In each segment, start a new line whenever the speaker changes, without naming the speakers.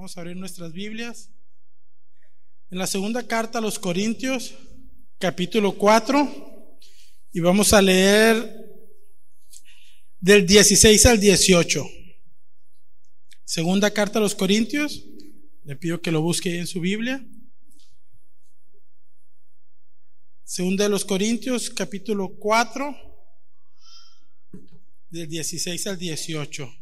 Vamos a abrir nuestras Biblias. En la segunda carta a los Corintios, capítulo 4, y vamos a leer del 16 al 18. Segunda carta a los Corintios, le pido que lo busque en su Biblia. Segunda de los Corintios, capítulo 4, del 16 al 18.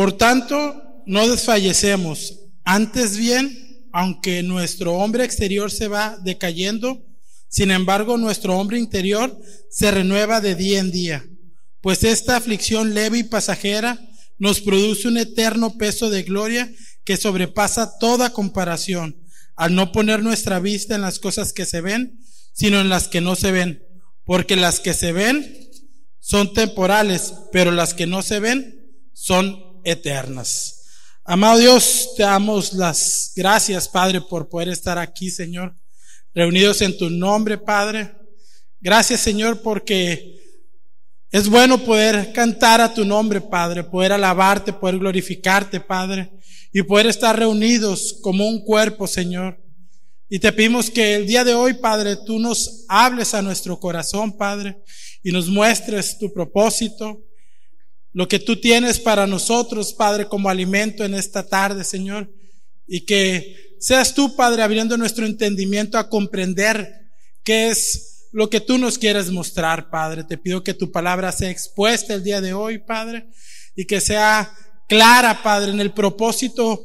Por tanto, no desfallecemos. Antes bien, aunque nuestro hombre exterior se va decayendo, sin embargo nuestro hombre interior se renueva de día en día. Pues esta aflicción leve y pasajera nos produce un eterno peso de gloria que sobrepasa toda comparación, al no poner nuestra vista en las cosas que se ven, sino en las que no se ven. Porque las que se ven son temporales, pero las que no se ven son eternas. Amado Dios, te damos las gracias, Padre, por poder estar aquí, Señor, reunidos en tu nombre, Padre. Gracias, Señor, porque es bueno poder cantar a tu nombre, Padre, poder alabarte, poder glorificarte, Padre, y poder estar reunidos como un cuerpo, Señor. Y te pedimos que el día de hoy, Padre, tú nos hables a nuestro corazón, Padre, y nos muestres tu propósito, lo que tú tienes para nosotros, Padre, como alimento en esta tarde, Señor. Y que seas tú, Padre, abriendo nuestro entendimiento a comprender qué es lo que tú nos quieres mostrar, Padre. Te pido que tu palabra sea expuesta el día de hoy, Padre, y que sea clara, Padre, en el propósito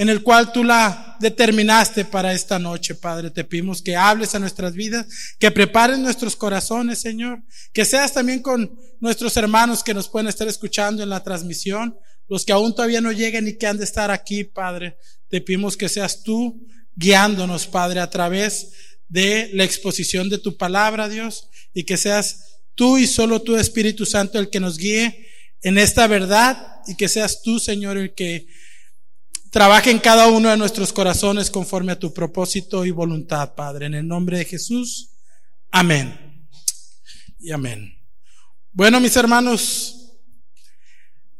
en el cual tú la determinaste para esta noche, Padre. Te pedimos que hables a nuestras vidas, que prepares nuestros corazones, Señor, que seas también con nuestros hermanos que nos pueden estar escuchando en la transmisión, los que aún todavía no lleguen y que han de estar aquí, Padre. Te pedimos que seas tú guiándonos, Padre, a través de la exposición de tu palabra, Dios, y que seas tú y solo tu Espíritu Santo el que nos guíe en esta verdad y que seas tú, Señor, el que Trabaja en cada uno de nuestros corazones conforme a tu propósito y voluntad, Padre. En el nombre de Jesús. Amén. Y amén. Bueno, mis hermanos,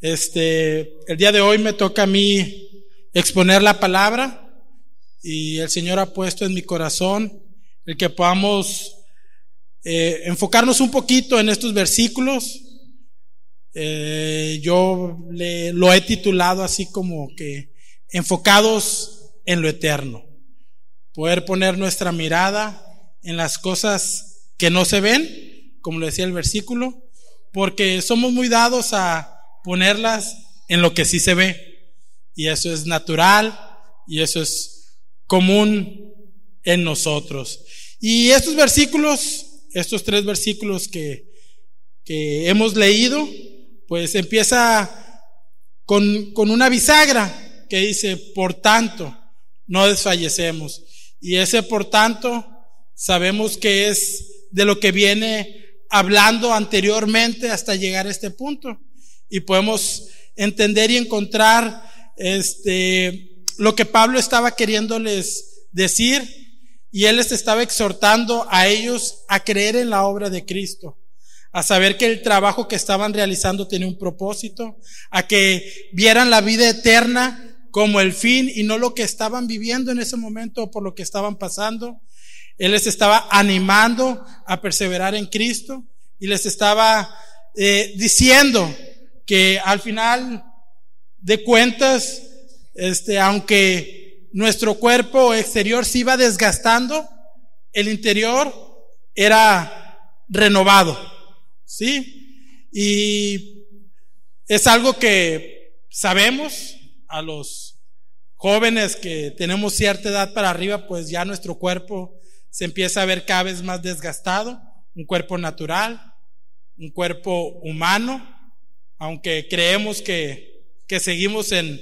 este, el día de hoy me toca a mí exponer la palabra y el Señor ha puesto en mi corazón el que podamos eh, enfocarnos un poquito en estos versículos. Eh, yo le, lo he titulado así como que enfocados en lo eterno. Poder poner nuestra mirada en las cosas que no se ven, como le decía el versículo, porque somos muy dados a ponerlas en lo que sí se ve. Y eso es natural y eso es común en nosotros. Y estos versículos, estos tres versículos que, que hemos leído, pues empieza con, con una bisagra que dice, por tanto, no desfallecemos. Y ese por tanto, sabemos que es de lo que viene hablando anteriormente hasta llegar a este punto. Y podemos entender y encontrar este, lo que Pablo estaba queriéndoles decir y él les estaba exhortando a ellos a creer en la obra de Cristo, a saber que el trabajo que estaban realizando tenía un propósito, a que vieran la vida eterna como el fin y no lo que estaban viviendo en ese momento por lo que estaban pasando. Él les estaba animando a perseverar en Cristo y les estaba eh, diciendo que al final de cuentas, este, aunque nuestro cuerpo exterior se iba desgastando, el interior era renovado, ¿sí? Y es algo que sabemos, a los jóvenes que tenemos cierta edad para arriba, pues ya nuestro cuerpo se empieza a ver cada vez más desgastado, un cuerpo natural, un cuerpo humano, aunque creemos que, que seguimos en,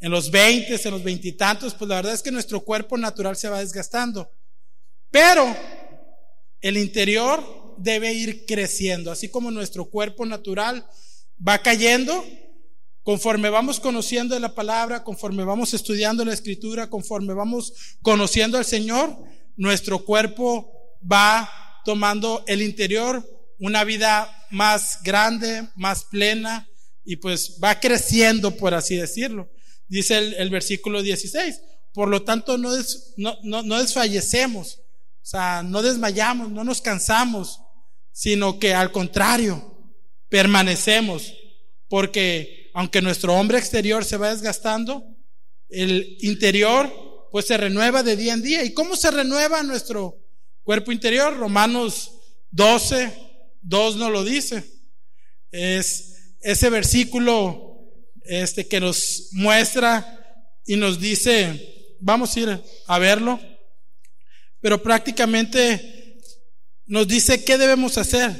en los 20, en los veintitantos, pues la verdad es que nuestro cuerpo natural se va desgastando. Pero el interior debe ir creciendo, así como nuestro cuerpo natural va cayendo, Conforme vamos conociendo la palabra, conforme vamos estudiando la escritura, conforme vamos conociendo al Señor, nuestro cuerpo va tomando el interior una vida más grande, más plena, y pues va creciendo, por así decirlo. Dice el, versículo 16. Por lo tanto, no, no, no, no desfallecemos, o sea, no desmayamos, no nos cansamos, sino que al contrario, permanecemos, porque aunque nuestro hombre exterior se va desgastando, el interior pues se renueva de día en día. ¿Y cómo se renueva nuestro cuerpo interior? Romanos 12, 2 nos lo dice. Es ese versículo este, que nos muestra y nos dice, vamos a ir a verlo, pero prácticamente nos dice qué debemos hacer.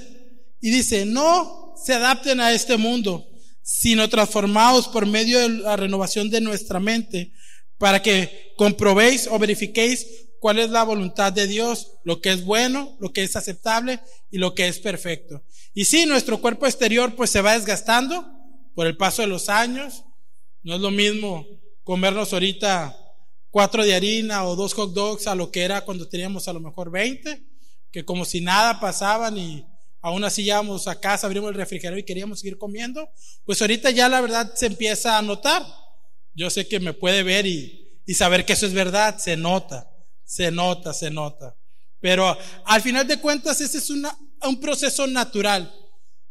Y dice, no se adapten a este mundo, sino transformados por medio de la renovación de nuestra mente, para que comprobéis o verifiquéis cuál es la voluntad de Dios, lo que es bueno, lo que es aceptable y lo que es perfecto. Y si nuestro cuerpo exterior pues se va desgastando por el paso de los años. No es lo mismo comernos ahorita cuatro de harina o dos hot dogs a lo que era cuando teníamos a lo mejor 20, que como si nada pasaban y aún así íbamos a casa, abrimos el refrigerador y queríamos seguir comiendo. Pues ahorita ya la verdad se empieza a notar. Yo sé que me puede ver y, y saber que eso es verdad, se nota se nota, se nota. Pero al final de cuentas ese es una, un proceso natural.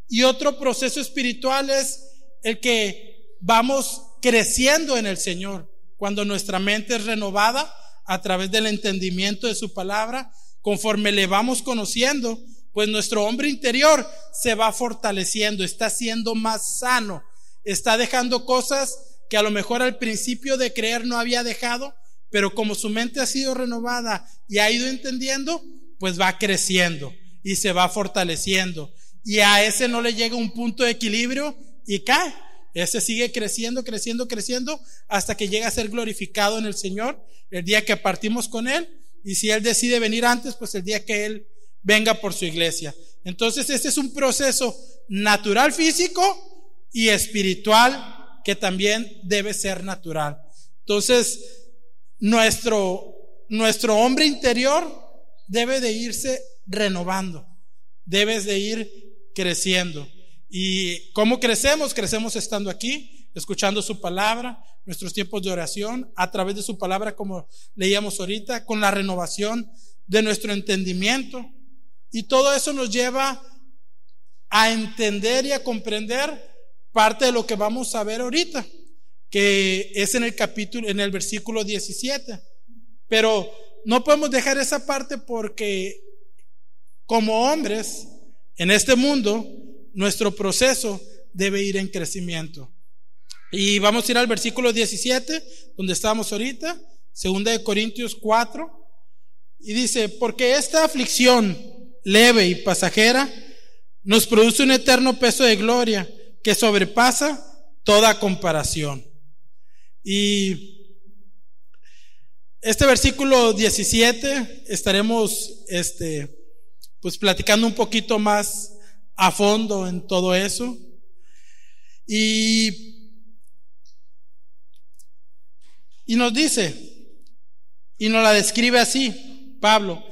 Y otro proceso espiritual es el que vamos creciendo en el Señor. Cuando nuestra mente es renovada a través del entendimiento de su palabra, conforme le vamos conociendo, pues nuestro hombre interior se va fortaleciendo, está siendo más sano, está dejando cosas que a lo mejor al principio de creer no había dejado, pero como su mente ha sido renovada y ha ido entendiendo, pues va creciendo y se va fortaleciendo. Y a ese no le llega un punto de equilibrio y cae. Ese sigue creciendo, creciendo, creciendo hasta que llega a ser glorificado en el Señor el día que partimos con Él. Y si Él decide venir antes, pues el día que Él venga por su iglesia. Entonces, este es un proceso natural físico y espiritual que también debe ser natural. Entonces, nuestro, nuestro hombre interior debe de irse renovando, debes de ir creciendo. ¿Y cómo crecemos? Crecemos estando aquí, escuchando su palabra, nuestros tiempos de oración, a través de su palabra, como leíamos ahorita, con la renovación de nuestro entendimiento. Y todo eso nos lleva a entender y a comprender parte de lo que vamos a ver ahorita que es en el capítulo, en el versículo 17. Pero no podemos dejar esa parte porque como hombres en este mundo, nuestro proceso debe ir en crecimiento. Y vamos a ir al versículo 17, donde estamos ahorita, segunda de Corintios 4, y dice, porque esta aflicción leve y pasajera nos produce un eterno peso de gloria que sobrepasa toda comparación. Y este versículo 17 estaremos este, pues platicando un poquito más a fondo en todo eso. Y, y nos dice, y nos la describe así, Pablo,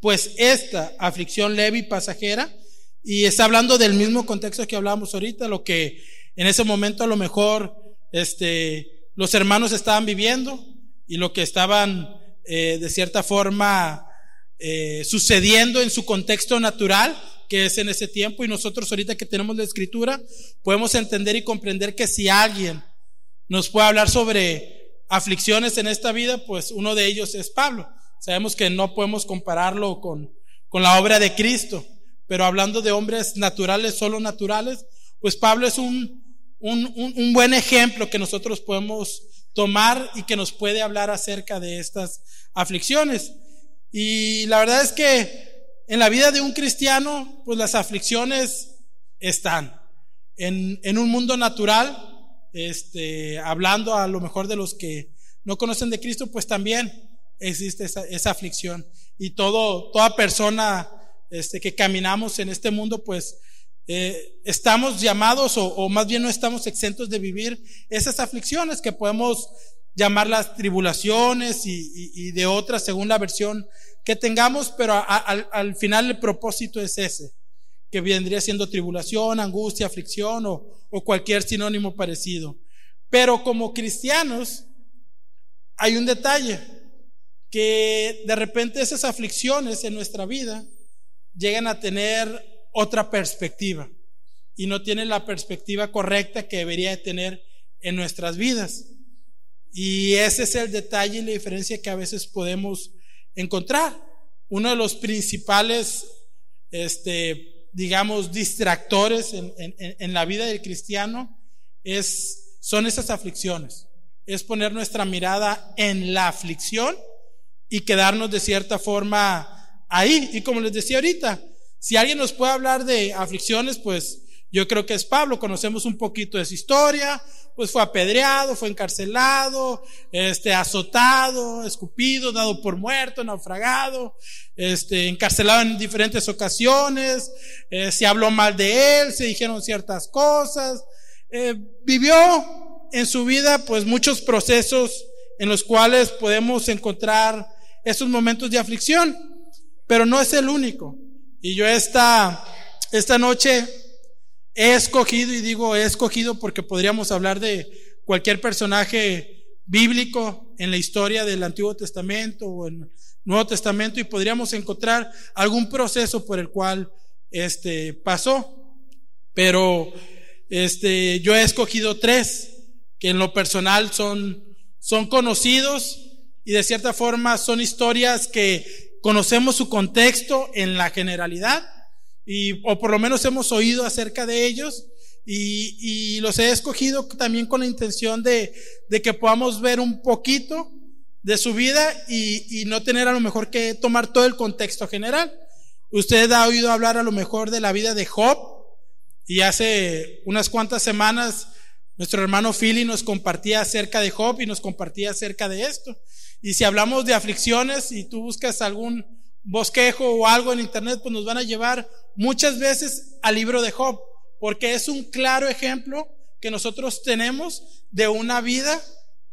pues esta aflicción leve y pasajera, y está hablando del mismo contexto que hablábamos ahorita, lo que en ese momento a lo mejor este, los hermanos estaban viviendo y lo que estaban eh, de cierta forma eh, sucediendo en su contexto natural, que es en ese tiempo, y nosotros ahorita que tenemos la escritura, podemos entender y comprender que si alguien nos puede hablar sobre aflicciones en esta vida, pues uno de ellos es Pablo. Sabemos que no podemos compararlo con, con la obra de Cristo, pero hablando de hombres naturales, solo naturales, pues Pablo es un, un, un, buen ejemplo que nosotros podemos tomar y que nos puede hablar acerca de estas aflicciones. Y la verdad es que en la vida de un cristiano, pues las aflicciones están. En, en un mundo natural, este, hablando a lo mejor de los que no conocen de Cristo, pues también existe esa, esa aflicción. Y todo, toda persona este, que caminamos en este mundo, pues eh, estamos llamados o, más bien no estamos exentos de vivir esas aflicciones que podemos llamar las tribulaciones y, de otras según la versión que tengamos, pero al final el propósito es ese, que vendría siendo tribulación, angustia, aflicción o, o cualquier sinónimo parecido. Pero como cristianos hay un detalle, que de repente esas aflicciones en nuestra vida llegan a tener otra perspectiva y no tienen la perspectiva correcta que debería de tener en nuestras vidas. Y ese es el detalle y la diferencia que a veces podemos encontrar. Uno de los principales, este, digamos, distractores en, en la vida del cristiano es, son esas aflicciones. Es poner nuestra mirada en la aflicción y quedarnos de cierta forma ahí. Y como les decía ahorita, si alguien nos puede hablar de aflicciones, pues yo creo que es Pablo, conocemos un poquito de su historia, pues fue apedreado, fue encarcelado, este, azotado, escupido, dado por muerto, naufragado, este, encarcelado en diferentes ocasiones, eh, se habló mal de él, se dijeron ciertas cosas, eh, vivió en su vida pues muchos procesos en los cuales podemos encontrar esos momentos de aflicción, pero no es el único. Y yo esta, esta noche he escogido, y digo he escogido porque podríamos hablar de cualquier personaje bíblico en la historia del Antiguo Testamento o en el Nuevo Testamento y podríamos encontrar algún proceso por el cual este pasó. Pero este yo he escogido tres que en lo personal son son conocidos y de cierta forma son historias que conocemos su contexto en la generalidad y, o por lo menos hemos oído acerca de ellos y, y los he escogido también con la intención de, de, que podamos ver un poquito de su vida y, y no tener a lo mejor que tomar todo el contexto general. Usted ha oído hablar a lo mejor de la vida de Job y hace unas cuantas semanas nuestro hermano Philly nos compartía acerca de Job y nos compartía acerca de esto. Y si hablamos de aflicciones y tú buscas algún bosquejo o algo en internet, pues nos van a llevar muchas veces al libro de Job, porque es un claro ejemplo que nosotros tenemos de una vida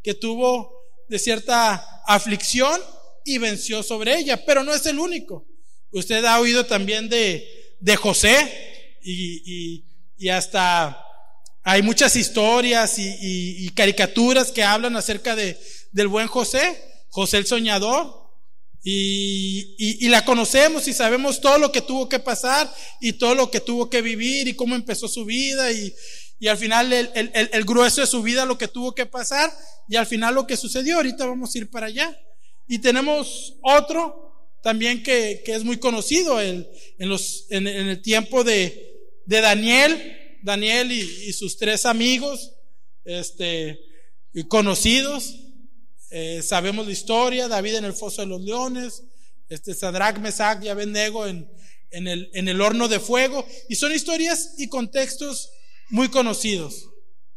que tuvo de cierta aflicción y venció sobre ella, pero no es el único. Usted ha oído también de, de José y, y, y hasta hay muchas historias y, caricaturas que hablan acerca de, del buen José, José el soñador. Y, la conocemos y sabemos todo lo que tuvo que pasar y todo lo que tuvo que vivir y cómo empezó su vida y, al final el, grueso de su vida lo que tuvo que pasar y al final lo que sucedió. Ahorita vamos a ir para allá. Y tenemos otro también que, es muy conocido en, los, en, el tiempo de, de Daniel Daniel y, sus tres amigos, este, conocidos. Eh, sabemos la historia, David en el foso de los leones, este Sadrach, Mesach y Abednego en, en, el, en el horno de fuego. Y son historias y contextos muy conocidos,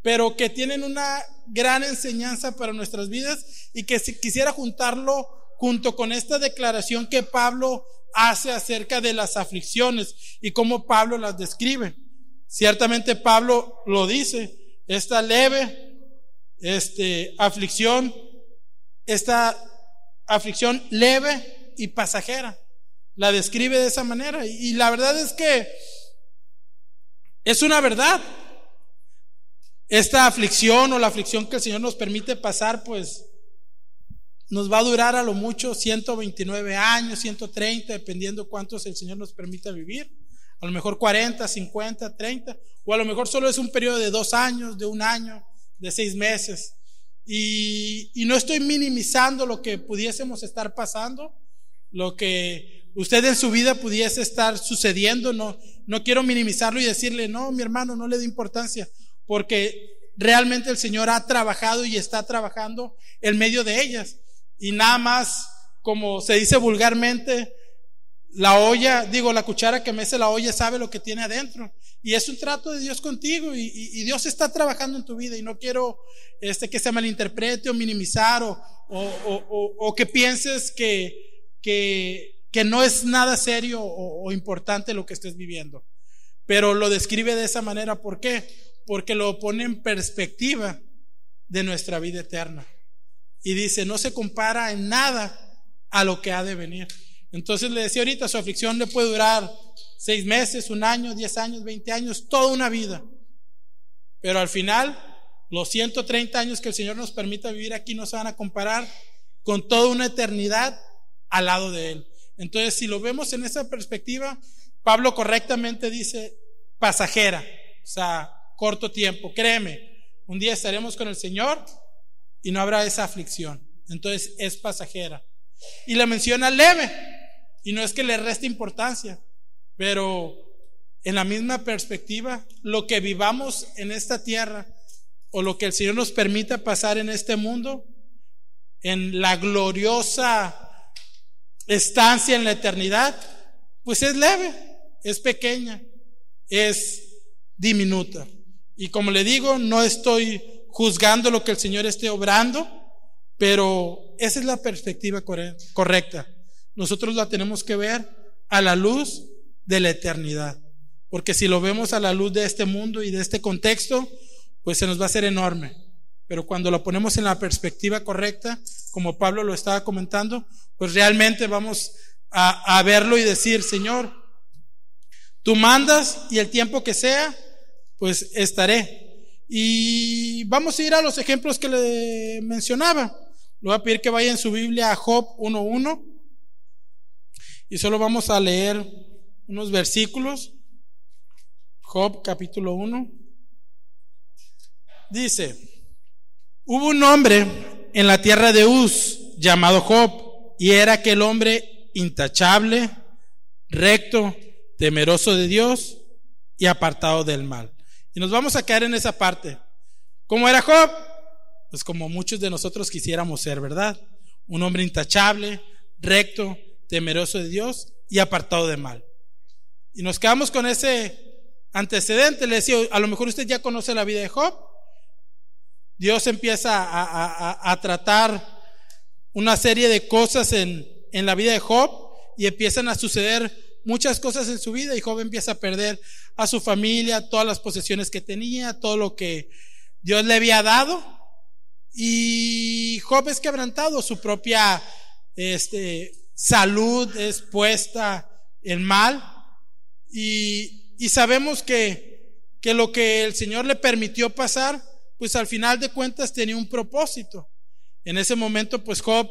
pero que tienen una gran enseñanza para nuestras vidas y que si quisiera juntarlo junto con esta declaración que Pablo hace acerca de las aflicciones y cómo Pablo las describe. Ciertamente Pablo lo dice, esta leve este, aflicción, esta aflicción leve y pasajera, la describe de esa manera. Y, la verdad es que es una verdad. Esta aflicción o la aflicción que el Señor nos permite pasar, pues nos va a durar a lo mucho 129 años, 130, dependiendo cuántos el Señor nos permita vivir a lo mejor 40, 50, 30, o a lo mejor solo es un periodo de dos años, de un año, de seis meses. Y, no estoy minimizando lo que pudiésemos estar pasando, lo que usted en su vida pudiese estar sucediendo, no, no quiero minimizarlo y decirle, no, mi hermano, no le dé importancia, porque realmente el Señor ha trabajado y está trabajando en medio de ellas. Y nada más, como se dice vulgarmente, la olla, digo, la cuchara que mece la olla sabe lo que tiene adentro. Y es un trato de Dios contigo y, Dios está trabajando en tu vida y no quiero este, que se malinterprete o minimizar o, o, que pienses que, que, que, no es nada serio o, importante lo que estés viviendo. Pero lo describe de esa manera. ¿Por qué? Porque lo pone en perspectiva de nuestra vida eterna. Y dice, no se compara en nada a lo que ha de venir. Entonces le decía ahorita, su aflicción le puede durar seis meses, un año, diez años, veinte años, toda una vida. Pero al final, los 130 años que el Señor nos permita vivir aquí no se van a comparar con toda una eternidad al lado de Él. Entonces, si lo vemos en esa perspectiva, Pablo correctamente dice pasajera, o sea, corto tiempo. Créeme, un día estaremos con el Señor y no habrá esa aflicción. Entonces es pasajera. Y la menciona leve. Y no es que le reste importancia, pero en la misma perspectiva, lo que vivamos en esta tierra o lo que el Señor nos permita pasar en este mundo, en la gloriosa estancia en la eternidad, pues es leve, es pequeña, es diminuta. Y como le digo, no estoy juzgando lo que el Señor esté obrando, pero esa es la perspectiva correcta. Nosotros la tenemos que ver a la luz de la eternidad. Porque si lo vemos a la luz de este mundo y de este contexto, pues se nos va a hacer enorme. Pero cuando lo ponemos en la perspectiva correcta, como Pablo lo estaba comentando, pues realmente vamos a, verlo y decir, Señor, tú mandas y el tiempo que sea, pues estaré. Y vamos a ir a los ejemplos que le mencionaba. Le voy a pedir que vaya en su Biblia a Job 1.1 y solo vamos a leer unos versículos. Job capítulo 1. Dice, hubo un hombre en la tierra de Uz llamado Job y era aquel hombre intachable, recto, temeroso de Dios y apartado del mal. Y nos vamos a caer en esa parte. ¿Cómo era Job? Pues como muchos de nosotros quisiéramos ser, ¿verdad? Un hombre intachable, recto, temeroso de Dios y apartado de mal. Y nos quedamos con ese antecedente. Le decía, a lo mejor usted ya conoce la vida de Job. Dios empieza a, a tratar una serie de cosas en, la vida de Job y empiezan a suceder muchas cosas en su vida y Job empieza a perder a su familia, todas las posesiones que tenía, todo lo que Dios le había dado. Y Job es quebrantado, su propia este, salud es puesta en mal. Y, y sabemos que, que lo que el Señor le permitió pasar, pues al final de cuentas tenía un propósito. En ese momento, pues Job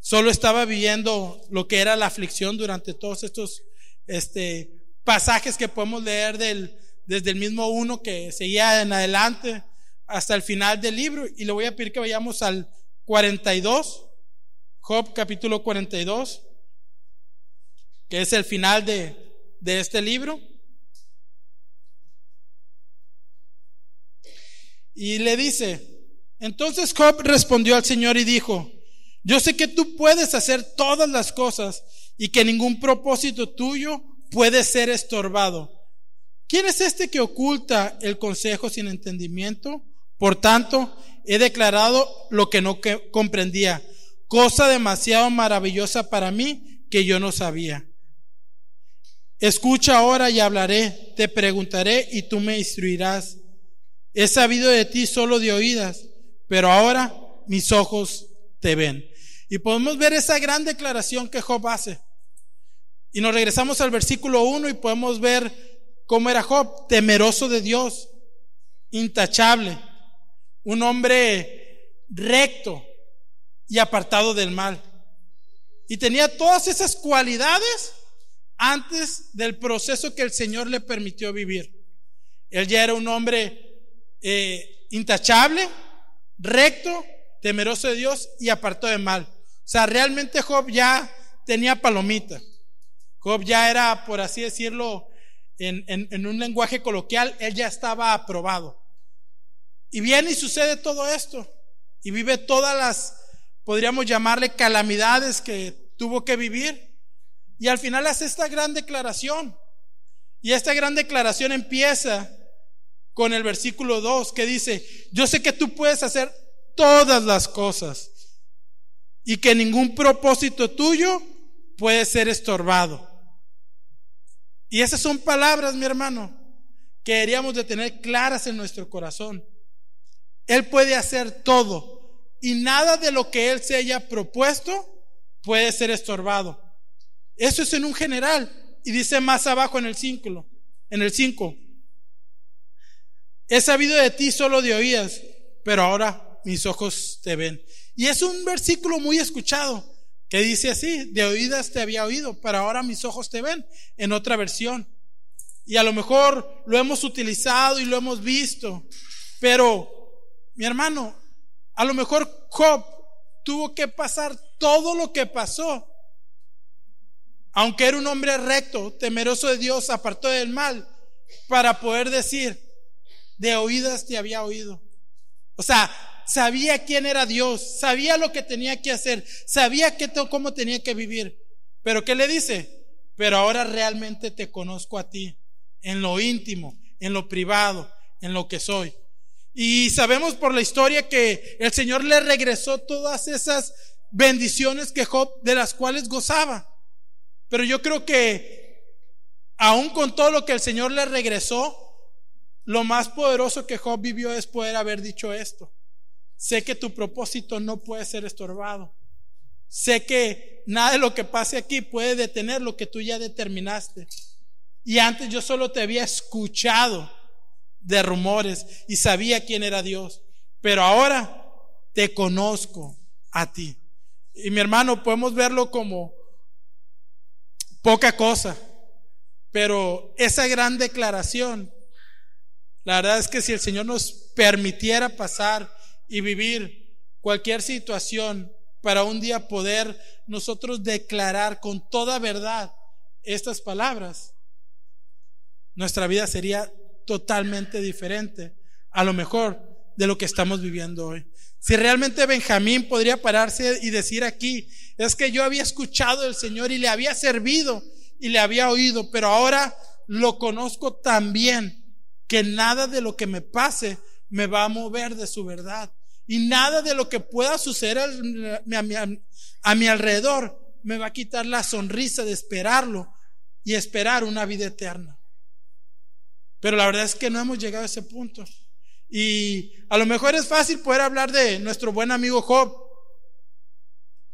solo estaba viviendo lo que era la aflicción durante todos estos este, pasajes que podemos leer del, desde el mismo uno que seguía en adelante hasta el final del libro. Y le voy a pedir que vayamos al 42, Job capítulo 42, que es el final de, de este libro. Y le dice, entonces Job respondió al Señor y dijo, yo sé que tú puedes hacer todas las cosas y que ningún propósito tuyo puede ser estorbado. ¿Quién es este que oculta el consejo sin entendimiento? Por tanto, he declarado lo que no comprendía, cosa demasiado maravillosa para mí que yo no sabía. Escucha ahora y hablaré, te preguntaré y tú me instruirás. He sabido de ti solo de oídas, pero ahora mis ojos te ven. Y podemos ver esa gran declaración que Job hace. Y nos regresamos al versículo 1 y podemos ver cómo era Job, temeroso de Dios, intachable, un hombre recto y apartado del mal. Y tenía todas esas cualidades antes del proceso que el Señor le permitió vivir. Él ya era un hombre eh, intachable, recto, temeroso de Dios y apartado del mal. O sea, realmente Job ya tenía palomita. Job ya era, por así decirlo, en, un lenguaje coloquial, él ya estaba aprobado. Y viene y sucede todo esto. Y vive todas las, podríamos llamarle calamidades que tuvo que vivir. Y al final hace esta gran declaración. Y esta gran declaración empieza con el versículo 2 que dice, yo sé que tú puedes hacer todas las cosas y que ningún propósito tuyo puede ser estorbado. Y esas son palabras, mi hermano, que deberíamos de tener claras en nuestro corazón. Él puede hacer todo y nada de lo que Él se haya propuesto puede ser estorbado. Eso es en un general. Y dice más abajo en el 5, en el 5. He sabido de ti solo de oídas, pero ahora mis ojos te ven. Y es un versículo muy escuchado que dice así, de oídas te había oído, pero ahora mis ojos te ven, en otra versión. Y a lo mejor lo hemos utilizado y lo hemos visto, pero mi hermano, a lo mejor Job tuvo que pasar todo lo que pasó. Aunque era un hombre recto, temeroso de Dios, apartó del mal, para poder decir, de oídas te había oído. O sea, sabía quién era Dios, sabía lo que tenía que hacer, sabía qué, cómo tenía que vivir. Pero ¿qué le dice? Pero ahora realmente te conozco a ti, en lo íntimo, en lo privado, en lo que soy. Y sabemos por la historia que el Señor le regresó todas esas bendiciones que Job, de las cuales gozaba. Pero yo creo que aún con todo lo que el Señor le regresó, lo más poderoso que Job vivió es poder haber dicho esto. Sé que tu propósito no puede ser estorbado. Sé que nada de lo que pase aquí puede detener lo que tú ya determinaste. Y antes yo solo te había escuchado de rumores y sabía quién era Dios. Pero ahora te conozco a ti. Y mi hermano, podemos verlo como poca cosa. Pero esa gran declaración, la verdad es que si el Señor nos permitiera pasar y vivir cualquier situación para un día poder nosotros declarar con toda verdad estas palabras, nuestra vida sería totalmente diferente, a lo mejor de lo que estamos viviendo hoy. Si realmente Benjamín podría pararse y decir aquí, es que yo había escuchado del Señor y le había servido y le había oído, pero ahora lo conozco tan bien que nada de lo que me pase me va a mover de su verdad. Y nada de lo que pueda suceder a mi, alrededor me va a quitar la sonrisa de esperarlo y esperar una vida eterna. Pero la verdad es que no hemos llegado a ese punto. Y a lo mejor es fácil poder hablar de nuestro buen amigo Job,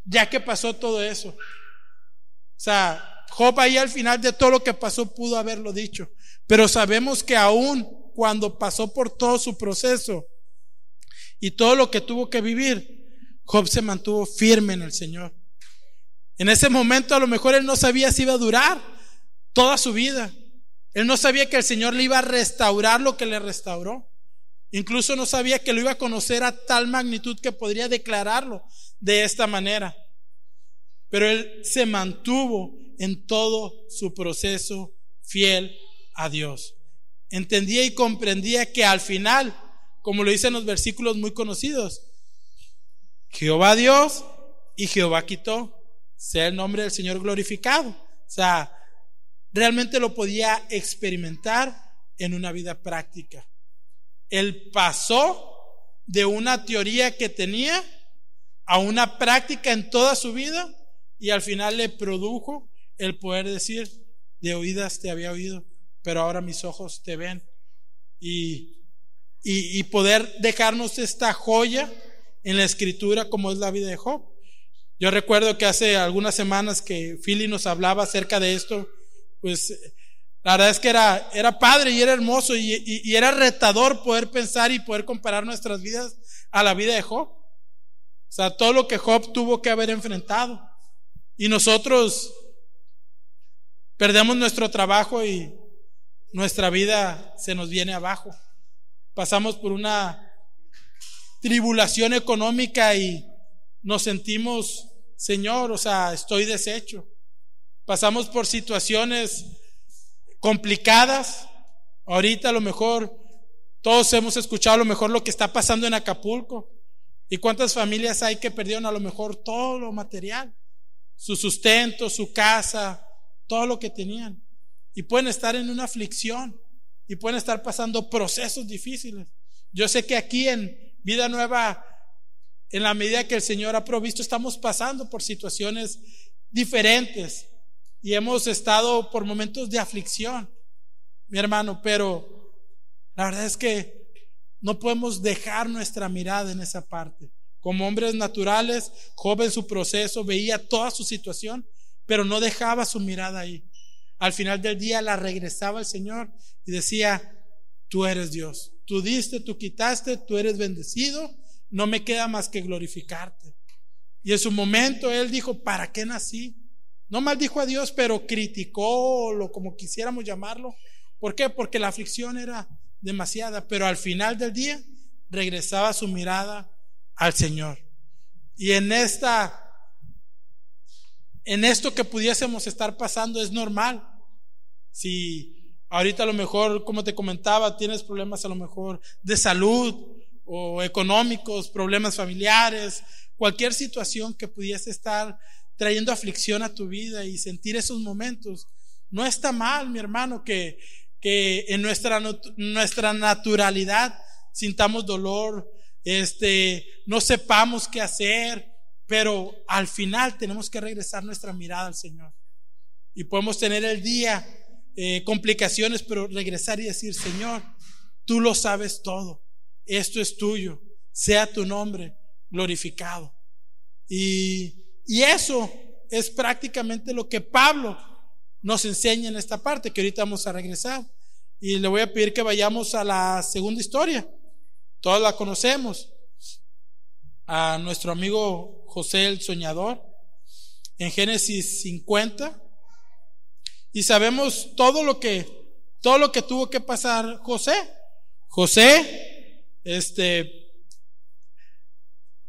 ya que pasó todo eso. O sea, Job ahí al final de todo lo que pasó pudo haberlo dicho. Pero sabemos que aún cuando pasó por todo su proceso, y todo lo que tuvo que vivir, Job se mantuvo firme en el Señor. En ese momento a lo mejor él no sabía si iba a durar toda su vida. Él no sabía que el Señor le iba a restaurar lo que le restauró. Incluso no sabía que lo iba a conocer a tal magnitud que podría declararlo de esta manera. Pero él se mantuvo en todo su proceso fiel a Dios. Entendía y comprendía que al final como lo dicen los versículos muy conocidos. Jehová Dios y Jehová quitó. Sea el nombre del Señor glorificado. O sea, realmente lo podía experimentar en una vida práctica. Él pasó de una teoría que tenía a una práctica en toda su vida y al final le produjo el poder decir, de oídas te había oído, pero ahora mis ojos te ven. Y y, poder dejarnos esta joya en la escritura como es la vida de Job. Yo recuerdo que hace algunas semanas que Philly nos hablaba acerca de esto, pues la verdad es que era, era padre y era hermoso y, y, era retador poder pensar y poder comparar nuestras vidas a la vida de Job. O sea, todo lo que Job tuvo que haber enfrentado. Y nosotros perdemos nuestro trabajo y nuestra vida se nos viene abajo pasamos por una tribulación económica y nos sentimos, Señor, o sea, estoy deshecho. Pasamos por situaciones complicadas. Ahorita a lo mejor todos hemos escuchado a lo mejor lo que está pasando en Acapulco. ¿Y cuántas familias hay que perdieron a lo mejor todo lo material? Su sustento, su casa, todo lo que tenían. Y pueden estar en una aflicción y pueden estar pasando procesos difíciles. Yo sé que aquí en Vida Nueva, en la medida que el Señor ha provisto, estamos pasando por situaciones diferentes y hemos estado por momentos de aflicción, mi hermano, pero la verdad es que no podemos dejar nuestra mirada en esa parte. Como hombres naturales, joven su proceso, veía toda su situación, pero no dejaba su mirada ahí. Al final del día la regresaba al Señor y decía, tú eres Dios, tú diste, tú quitaste, tú eres bendecido, no me queda más que glorificarte. Y en su momento él dijo, ¿para qué nací? No maldijo a Dios, pero criticó, lo como quisiéramos llamarlo. ¿Por qué? Porque la aflicción era demasiada, pero al final del día regresaba su mirada al Señor. Y en esta en esto que pudiésemos estar pasando es normal. Si ahorita a lo mejor, como te comentaba, tienes problemas a lo mejor de salud o económicos, problemas familiares, cualquier situación que pudiese estar trayendo aflicción a tu vida y sentir esos momentos, no está mal, mi hermano, que, que en nuestra, nuestra naturalidad sintamos dolor, este, no sepamos qué hacer, pero al final tenemos que regresar nuestra mirada al Señor. Y podemos tener el día eh, complicaciones, pero regresar y decir, Señor, tú lo sabes todo. Esto es tuyo. Sea tu nombre glorificado. Y, y eso es prácticamente lo que Pablo nos enseña en esta parte, que ahorita vamos a regresar. Y le voy a pedir que vayamos a la segunda historia. Todos la conocemos a nuestro amigo José el Soñador en Génesis 50 y sabemos todo lo que todo lo que tuvo que pasar José. José este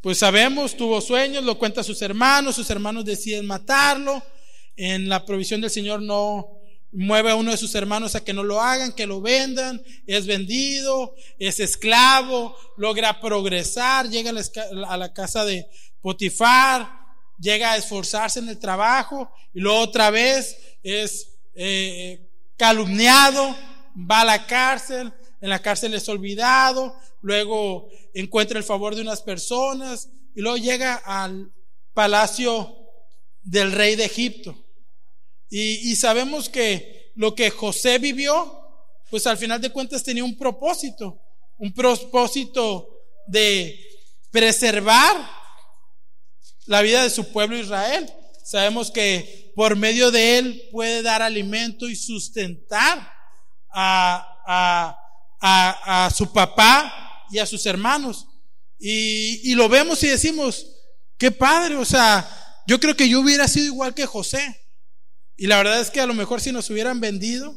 pues sabemos, tuvo sueños, lo cuenta a sus hermanos, sus hermanos deciden matarlo. En la provisión del Señor no mueve a uno de sus hermanos a que no lo hagan, que lo vendan, es vendido, es esclavo, logra progresar, llega a la casa de Potifar, llega a esforzarse en el trabajo y luego otra vez es eh, calumniado, va a la cárcel, en la cárcel es olvidado, luego encuentra el favor de unas personas y luego llega al palacio del rey de Egipto. Y, sabemos que lo que José vivió, pues al final de cuentas tenía un propósito, un propósito de preservar la vida de su pueblo Israel. Sabemos que por medio de él puede dar alimento y sustentar a, a, su papá y a sus hermanos. Y, y, lo vemos y decimos, qué padre, o sea, yo creo que yo hubiera sido igual que José. Y la verdad es que a lo mejor si nos hubieran vendido,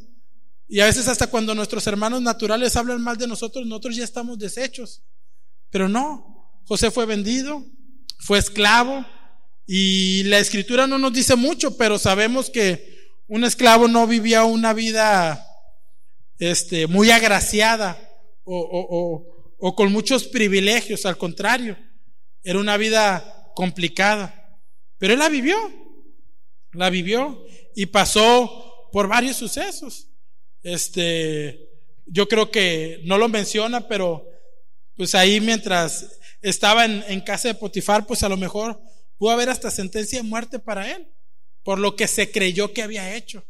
y a veces hasta cuando nuestros hermanos naturales hablan mal de nosotros, nosotros ya estamos deshechos. Pero no, José fue vendido, fue esclavo, y la escritura no nos dice mucho, pero sabemos que un esclavo no vivía una vida este, muy agraciada o, o, o con muchos privilegios, al contrario, era una vida complicada. Pero él la vivió, la vivió y pasó por varios sucesos. Este, yo creo que no lo menciona, pero pues ahí mientras estaba en, casa de Potifar, pues a lo mejor pudo haber hasta sentencia de muerte para él, por lo que se creyó que había hecho.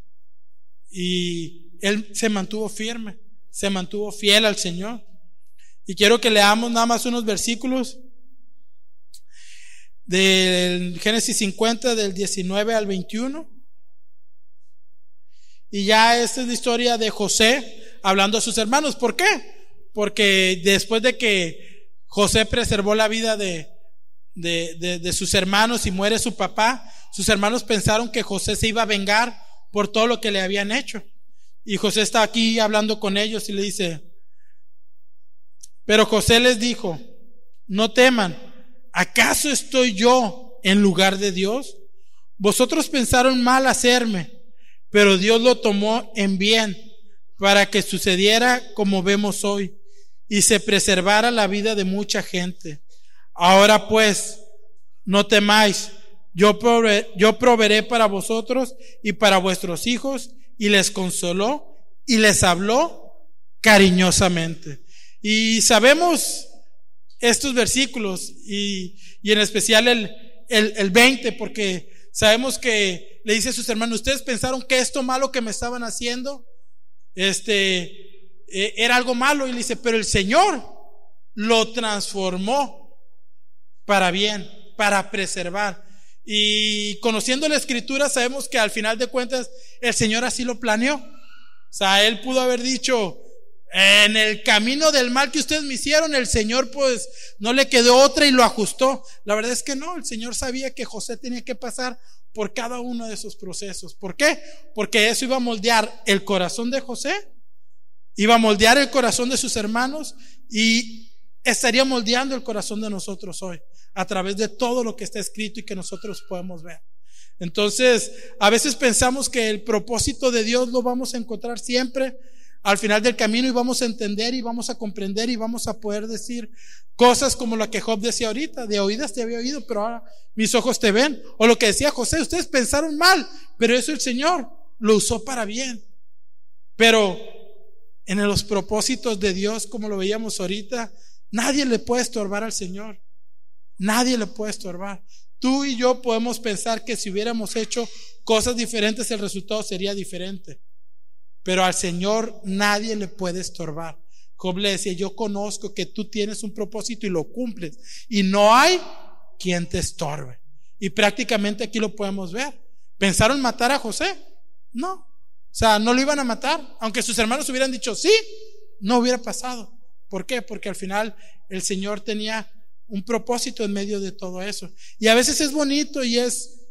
Y él se mantuvo firme, se mantuvo fiel al Señor. Y quiero que leamos nada más unos versículos del Génesis 50, del 19 al 21. Y ya esta es la historia de José hablando a sus hermanos. ¿Por qué? Porque después de que José preservó la vida de, de, de, sus hermanos y muere su papá, sus hermanos pensaron que José se iba a vengar por todo lo que le habían hecho. Y José está aquí hablando con ellos y le dice, pero José les dijo, no teman, ¿acaso estoy yo en lugar de Dios? Vosotros pensaron mal hacerme pero Dios lo tomó en bien para que sucediera como vemos hoy y se preservara la vida de mucha gente. Ahora pues, no temáis, yo, yo proveeré para vosotros y para vuestros hijos y les consoló y les habló cariñosamente. Y sabemos estos versículos y, y en especial el, el, el 20 porque sabemos que le dice a sus hermanos, ustedes pensaron que esto malo que me estaban haciendo, este, eh, era algo malo. Y le dice, pero el Señor lo transformó para bien, para preservar. Y conociendo la escritura sabemos que al final de cuentas el Señor así lo planeó. O sea, Él pudo haber dicho, en el camino del mal que ustedes me hicieron, el Señor pues no le quedó otra y lo ajustó. La verdad es que no, el Señor sabía que José tenía que pasar por cada uno de esos procesos. ¿Por qué? Porque eso iba a moldear el corazón de José, iba a moldear el corazón de sus hermanos y estaría moldeando el corazón de nosotros hoy a través de todo lo que está escrito y que nosotros podemos ver. Entonces, a veces pensamos que el propósito de Dios lo vamos a encontrar siempre al final del camino y vamos a entender y vamos a comprender y vamos a poder decir cosas como la que Job decía ahorita, de oídas te había oído, pero ahora mis ojos te ven. O lo que decía José, ustedes pensaron mal, pero eso el Señor lo usó para bien. Pero en los propósitos de Dios, como lo veíamos ahorita, nadie le puede estorbar al Señor. Nadie le puede estorbar. Tú y yo podemos pensar que si hubiéramos hecho cosas diferentes, el resultado sería diferente. Pero al Señor nadie le puede estorbar. Job le decía, yo conozco que tú tienes un propósito y lo cumples. Y no hay quien te estorbe. Y prácticamente aquí lo podemos ver. ¿Pensaron matar a José? No. O sea, no lo iban a matar. Aunque sus hermanos hubieran dicho sí, no hubiera pasado. ¿Por qué? Porque al final el Señor tenía un propósito en medio de todo eso. Y a veces es bonito y es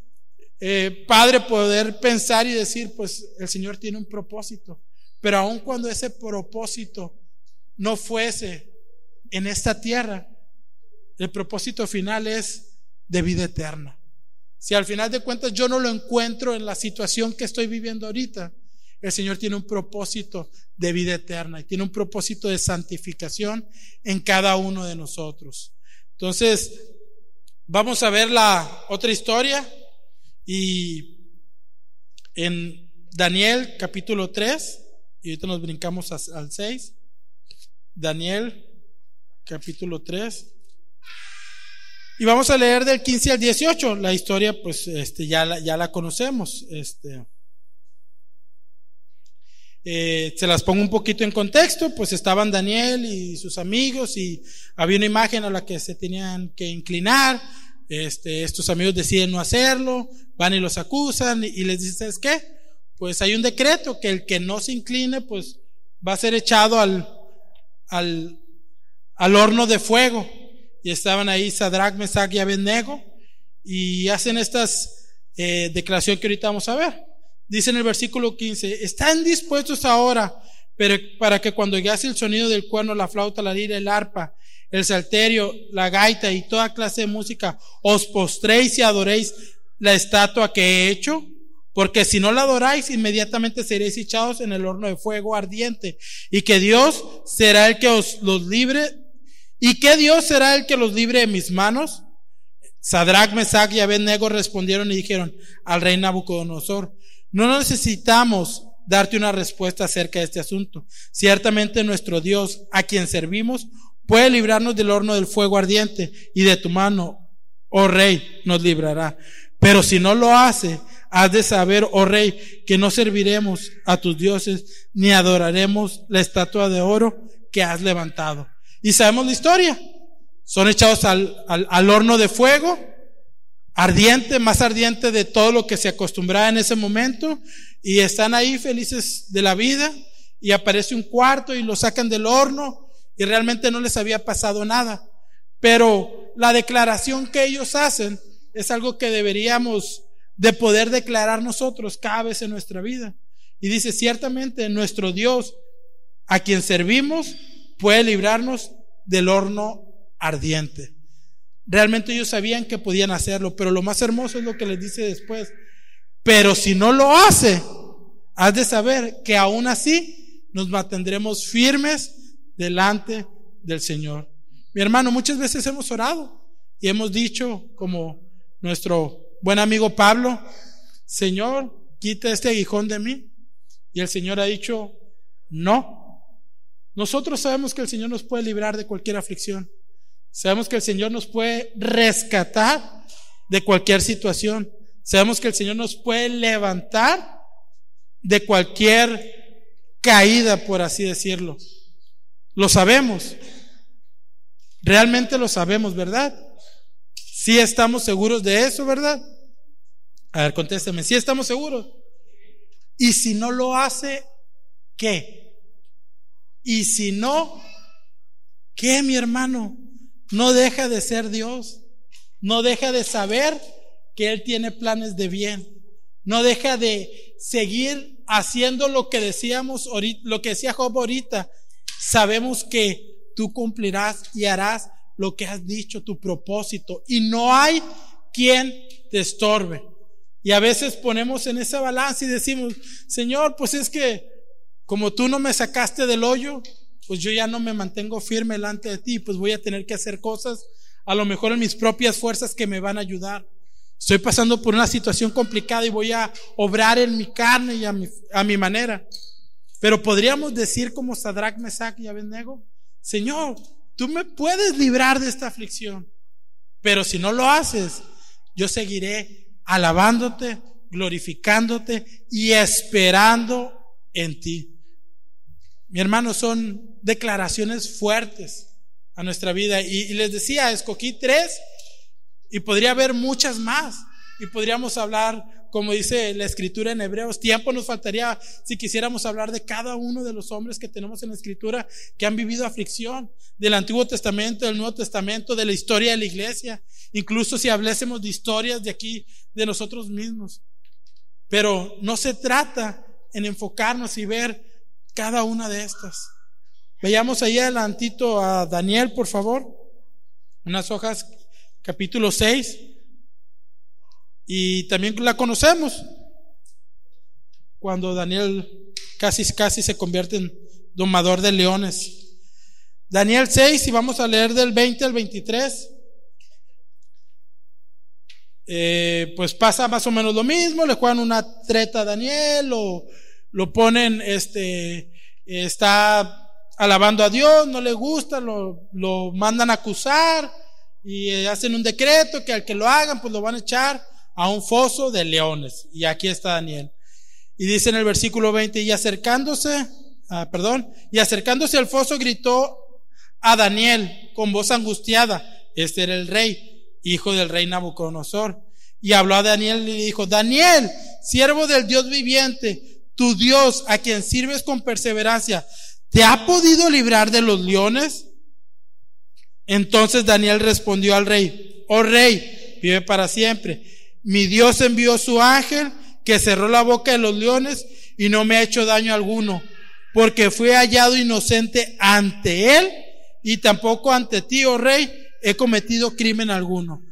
eh, padre poder pensar y decir, pues el Señor tiene un propósito. Pero aun cuando ese propósito no fuese en esta tierra, el propósito final es de vida eterna. Si al final de cuentas yo no lo encuentro en la situación que estoy viviendo ahorita, el Señor tiene un propósito de vida eterna y tiene un propósito de santificación en cada uno de nosotros. Entonces, vamos a ver la otra historia y en Daniel capítulo 3, y ahorita nos brincamos al 6, Daniel capítulo 3. Y vamos a leer del 15 al 18. La historia, pues, este, ya, la, ya la conocemos. Este, eh, se las pongo un poquito en contexto, pues estaban Daniel y sus amigos y había una imagen a la que se tenían que inclinar. Este, estos amigos deciden no hacerlo, van y los acusan y, les dicen, ¿sabes qué? Pues hay un decreto que el que no se incline, pues va a ser echado al, al, al horno de fuego. Y estaban ahí Sadrach, Mesach y Abednego y hacen estas eh, declaración que ahorita vamos a ver. Dice en el versículo 15, están dispuestos ahora pero para que cuando hace el sonido del cuerno, la flauta, la lira, el arpa, el salterio, la gaita y toda clase de música, os postréis y adoréis la estatua que he hecho, porque si no la adoráis, inmediatamente seréis echados en el horno de fuego ardiente, y que Dios será el que os los libre, y que Dios será el que los libre de mis manos. Sadrach, Mesach y Abednego respondieron y dijeron al rey Nabucodonosor, no necesitamos darte una respuesta acerca de este asunto. Ciertamente nuestro Dios, a quien servimos, puede librarnos del horno del fuego ardiente y de tu mano, oh rey, nos librará. Pero si no lo hace, has de saber, oh rey, que no serviremos a tus dioses ni adoraremos la estatua de oro que has levantado. Y sabemos la historia. Son echados al, al, horno de fuego, ardiente, más ardiente de todo lo que se acostumbraba en ese momento, y están ahí felices de la vida, y aparece un cuarto y lo sacan del horno, y realmente no les había pasado nada. Pero la declaración que ellos hacen es algo que deberíamos de poder declarar nosotros cada vez en nuestra vida. Y dice, ciertamente nuestro Dios, a quien servimos, puede librarnos del horno ardiente. Realmente ellos sabían que podían hacerlo, pero lo más hermoso es lo que les dice después. Pero si no lo hace, has de saber que aún así nos mantendremos firmes delante del Señor. Mi hermano, muchas veces hemos orado y hemos dicho, como nuestro buen amigo Pablo, Señor, quita este aguijón de mí. Y el Señor ha dicho, no. Nosotros sabemos que el Señor nos puede librar de cualquier aflicción. Sabemos que el Señor nos puede rescatar de cualquier situación. Sabemos que el Señor nos puede levantar de cualquier caída, por así decirlo. Lo sabemos. Realmente lo sabemos, ¿verdad? Sí estamos seguros de eso, ¿verdad? A ver, contésteme, ¿sí estamos seguros? Y si no lo hace, ¿qué? Y si no, ¿qué, mi hermano? No deja de ser Dios. No deja de saber que Él tiene planes de bien. No deja de seguir haciendo lo que decíamos ahorita, lo que decía Job ahorita. Sabemos que tú cumplirás y harás lo que has dicho, tu propósito. Y no hay quien te estorbe. Y a veces ponemos en esa balanza y decimos, Señor, pues es que como tú no me sacaste del hoyo, pues yo ya no me mantengo firme delante de ti, pues voy a tener que hacer cosas, a lo mejor en mis propias fuerzas que me van a ayudar. Estoy pasando por una situación complicada y voy a obrar en mi carne y a mi, a mi manera. Pero podríamos decir como Sadrach, Mesach y Abednego, Señor, tú me puedes librar de esta aflicción, pero si no lo haces, yo seguiré alabándote, glorificándote y esperando en ti. Mi hermano, son declaraciones fuertes a nuestra vida. Y, les decía, escogí tres y podría haber muchas más. Y podríamos hablar, como dice la escritura en Hebreos, tiempo nos faltaría si quisiéramos hablar de cada uno de los hombres que tenemos en la escritura que han vivido aflicción, del Antiguo Testamento, del Nuevo Testamento, de la historia de la iglesia, incluso si hablásemos de historias de aquí, de nosotros mismos. Pero no se trata en enfocarnos y ver cada una de estas. Veamos ahí adelantito a Daniel, por favor. Unas hojas, capítulo 6. Y también la conocemos. Cuando Daniel casi, casi se convierte en domador de leones. Daniel 6, y vamos a leer del 20 al 23. Eh, pues pasa más o menos lo mismo, le juegan una treta a Daniel, o lo ponen, este, está alabando a Dios, no le gusta, lo, lo mandan a acusar y eh, hacen un decreto que al que lo hagan, pues lo van a echar a un foso de leones. Y aquí está Daniel. Y dice en el versículo 20, y acercándose, ah, perdón, y acercándose al foso gritó a Daniel con voz angustiada, este era el rey, hijo del rey Nabucodonosor. Y habló a Daniel y le dijo, Daniel, siervo del Dios viviente, tu Dios, a quien sirves con perseverancia, ¿te ha podido librar de los leones? Entonces Daniel respondió al rey, oh rey, vive para siempre. Mi Dios envió su ángel que cerró la boca de los leones y no me ha hecho daño alguno, porque fui hallado inocente ante él y tampoco ante ti, oh rey, he cometido crimen alguno.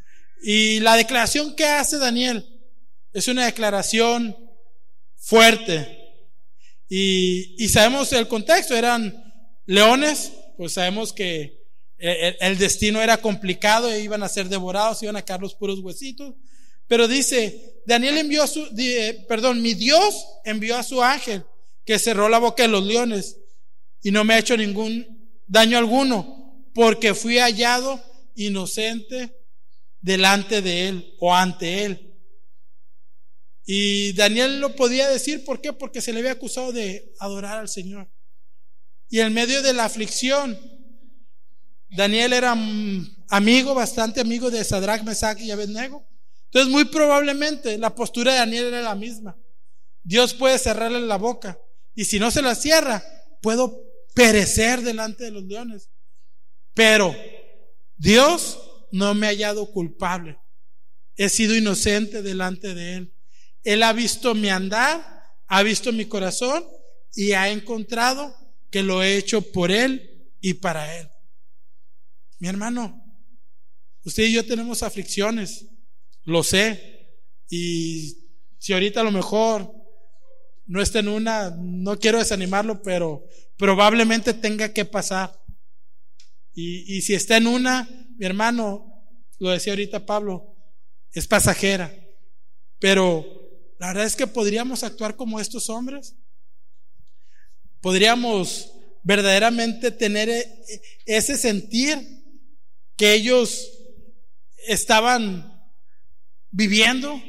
Y la declaración que hace Daniel es una declaración fuerte, y, sabemos el contexto, eran leones, pues sabemos que el, destino era complicado e iban a ser devorados, iban a caer los puros huesitos. Pero dice, Daniel envió a su, perdón, mi Dios envió a su ángel que cerró la boca de los leones y no me ha hecho ningún daño alguno, porque fui hallado inocente delante de él o ante él. Y Daniel lo podía decir, ¿por qué? Porque se le había acusado de adorar al Señor. Y en medio de la aflicción, Daniel era amigo, bastante amigo de Sadrach, Mesach y Abednego. Entonces, muy probablemente la postura de Daniel era la misma. Dios puede cerrarle la boca. Y si no se la cierra, puedo perecer delante de los leones. Pero Dios no me ha hallado culpable. He sido inocente delante de Él. Él ha visto mi andar, ha visto mi corazón y ha encontrado que lo he hecho por Él y para Él. Mi hermano, usted y yo tenemos aflicciones, lo sé, y si ahorita a lo mejor no está en una, no quiero desanimarlo, pero probablemente tenga que pasar. Y, y si está en una, mi hermano, lo decía ahorita Pablo, es pasajera, pero la verdad es que podríamos actuar como estos hombres. Podríamos verdaderamente tener e, ese sentir que ellos estaban viviendo.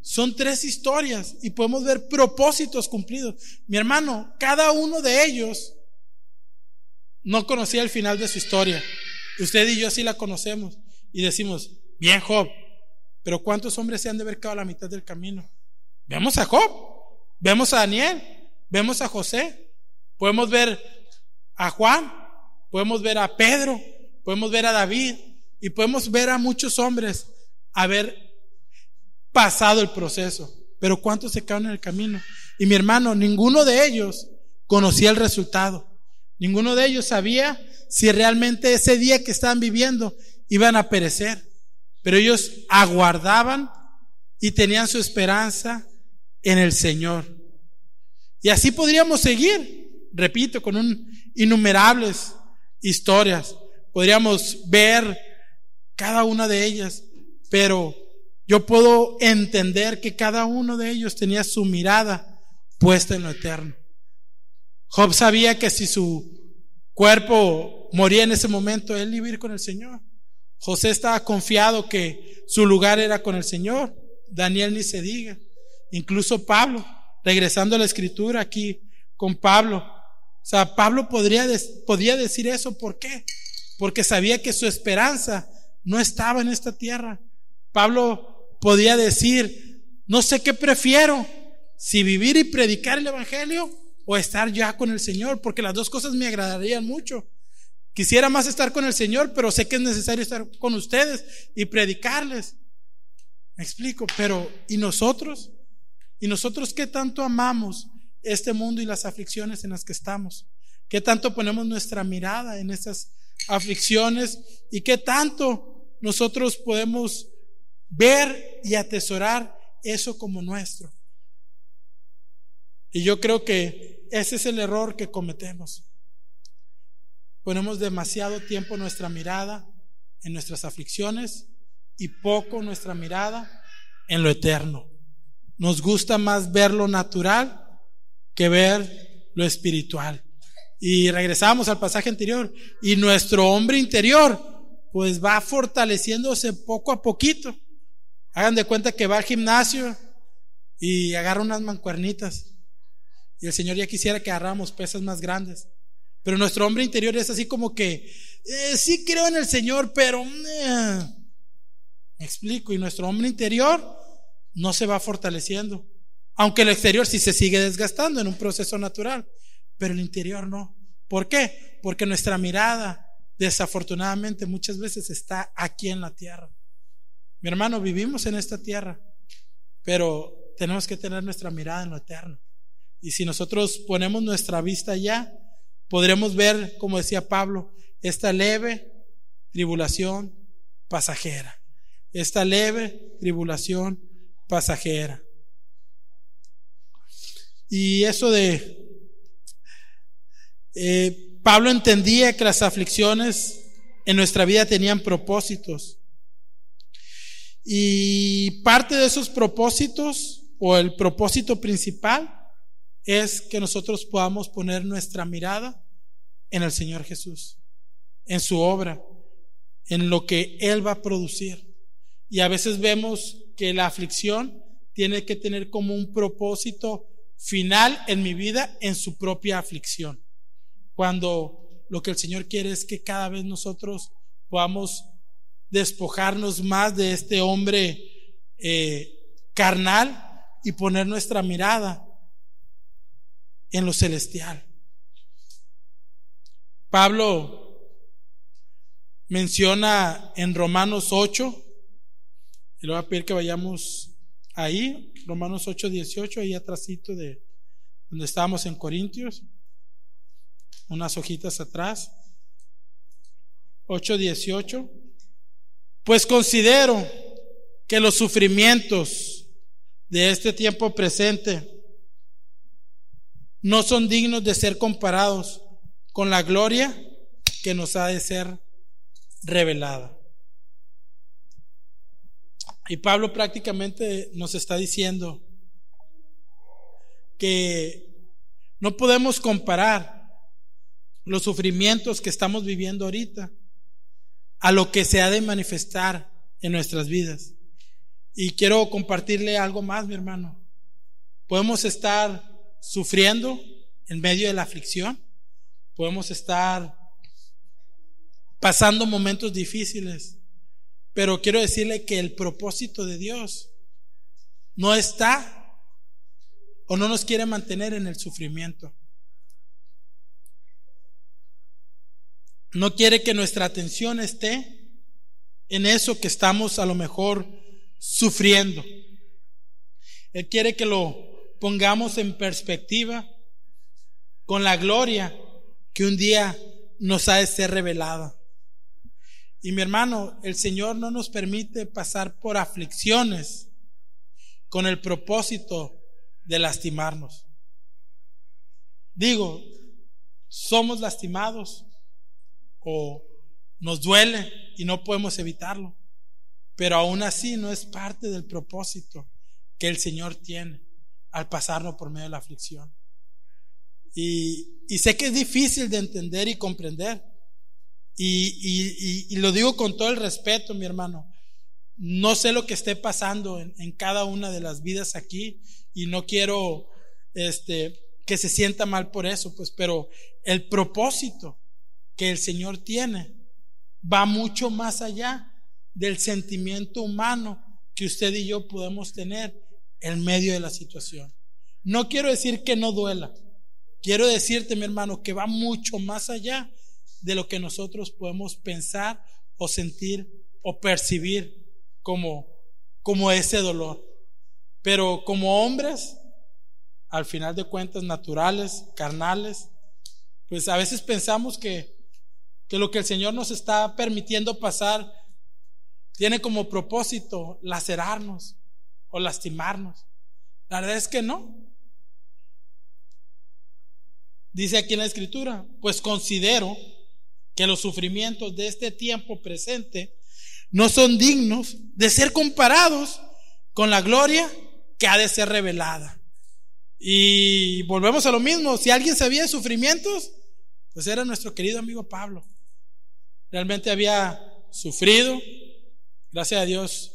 Son tres historias y podemos ver propósitos cumplidos. Mi hermano, cada uno de ellos no conocía el final de su historia. Usted y yo sí la conocemos y decimos, bien Job, Pero ¿cuántos hombres se han de haber quedado a la mitad del camino? Vemos a Job, vemos a Daniel, vemos a José, podemos ver a Juan, podemos ver a Pedro, podemos ver a David y podemos ver a muchos hombres haber pasado el proceso. Pero ¿cuántos se quedaron en el camino? Y mi hermano, ninguno de ellos conocía el resultado. Ninguno de ellos sabía si realmente ese día que estaban viviendo iban a perecer. Pero ellos aguardaban y tenían su esperanza en el Señor. Y así podríamos seguir, repito, con un, innumerables historias. Podríamos ver cada una de ellas, pero yo puedo entender que cada uno de ellos tenía su mirada puesta en lo eterno. Job sabía que si su cuerpo moría en ese momento, él iba a ir con el Señor. José estaba confiado que su lugar era con el Señor. Daniel ni se diga. Incluso Pablo, regresando a la escritura aquí con Pablo. O sea, Pablo podría, decir eso. ¿Por qué? Porque sabía que su esperanza no estaba en esta tierra. Pablo podía decir, no sé qué prefiero, si vivir y predicar el Evangelio o estar ya con el Señor, porque las dos cosas me agradarían mucho. Quisiera más estar con el Señor, pero sé que es necesario estar con ustedes y predicarles. Me explico, pero ¿y nosotros? ¿Y nosotros qué tanto amamos este mundo y las aflicciones en las que estamos? ¿Qué tanto ponemos nuestra mirada en estas aflicciones? ¿Y qué tanto nosotros podemos ver y atesorar eso como nuestro? Y yo creo que ese es el error que cometemos. Ponemos demasiado tiempo nuestra mirada en nuestras aflicciones y poco nuestra mirada en lo eterno. Nos gusta más ver lo natural que ver lo espiritual. Y regresamos al pasaje anterior. Y nuestro hombre interior, pues va fortaleciéndose poco a poquito. Hagan de cuenta que va al gimnasio y agarra unas mancuernitas. Y el Señor ya quisiera que agarráramos pesas más grandes. Pero nuestro hombre interior es así como que, eh, sí creo en el Señor, pero... Eh". Me explico, y nuestro hombre interior no se va fortaleciendo. Aunque el exterior sí se sigue desgastando en un proceso natural, pero el interior no. ¿Por qué? Porque nuestra mirada, desafortunadamente, muchas veces está aquí en la tierra. Mi hermano, vivimos en esta tierra, pero tenemos que tener nuestra mirada en lo eterno. Y si nosotros ponemos nuestra vista allá, podremos ver, como decía Pablo, esta leve tribulación pasajera. Esta leve tribulación pasajera. Y eso de... Eh, Pablo entendía que las aflicciones en nuestra vida tenían propósitos. Y parte de esos propósitos, o el propósito principal, es que nosotros podamos poner nuestra mirada en el Señor Jesús, en su obra, en lo que Él va a producir. Y a veces vemos que la aflicción tiene que tener como un propósito final en mi vida en su propia aflicción. Cuando lo que el Señor quiere es que cada vez nosotros podamos despojarnos más de este hombre eh, carnal y poner nuestra mirada en lo celestial. Pablo menciona en Romanos 8, y le voy a pedir que vayamos ahí, Romanos 8, 18, ahí atrásito de donde estábamos en Corintios, unas hojitas atrás. 8, 18. Pues considero que los sufrimientos de este tiempo presente no son dignos de ser comparados con la gloria que nos ha de ser revelada. Y Pablo prácticamente nos está diciendo que no podemos comparar los sufrimientos que estamos viviendo ahorita a lo que se ha de manifestar en nuestras vidas. Y quiero compartirle algo más, mi hermano. Podemos estar sufriendo en medio de la aflicción, podemos estar pasando momentos difíciles, Pero quiero decirle que el propósito de Dios no está o no nos quiere mantener en el sufrimiento. No quiere que nuestra atención esté en eso que estamos a lo mejor sufriendo. Él quiere que lo pongamos en perspectiva con la gloria que un día nos ha de ser revelada. Y mi hermano, el Señor no nos permite pasar por aflicciones con el propósito de lastimarnos. Digo, somos lastimados o nos duele y no podemos evitarlo, pero aún así no es parte del propósito que el Señor tiene al pasarnos por medio de la aflicción. Y, y sé que es difícil de entender y comprender. Y, y, y, lo digo con todo el respeto, mi hermano. No sé lo que esté pasando en, en, cada una de las vidas aquí y no quiero este, que se sienta mal por eso, pues, pero el propósito que el Señor tiene va mucho más allá del sentimiento humano que usted y yo podemos tener en medio de la situación. No quiero decir que no duela, quiero decirte, mi hermano, que va mucho más allá de lo que nosotros podemos pensar o sentir o percibir como, como ese dolor. Pero como hombres, al final de cuentas, naturales, carnales, pues a veces pensamos que, que lo que el Señor nos está permitiendo pasar tiene como propósito lacerarnos o lastimarnos. La verdad es que no. Dice aquí en la escritura, pues considero que los sufrimientos de este tiempo presente no son dignos de ser comparados con la gloria que ha de ser revelada. Y volvemos a lo mismo, si alguien sabía de sufrimientos, pues era nuestro querido amigo Pablo. Realmente había sufrido, gracias a Dios,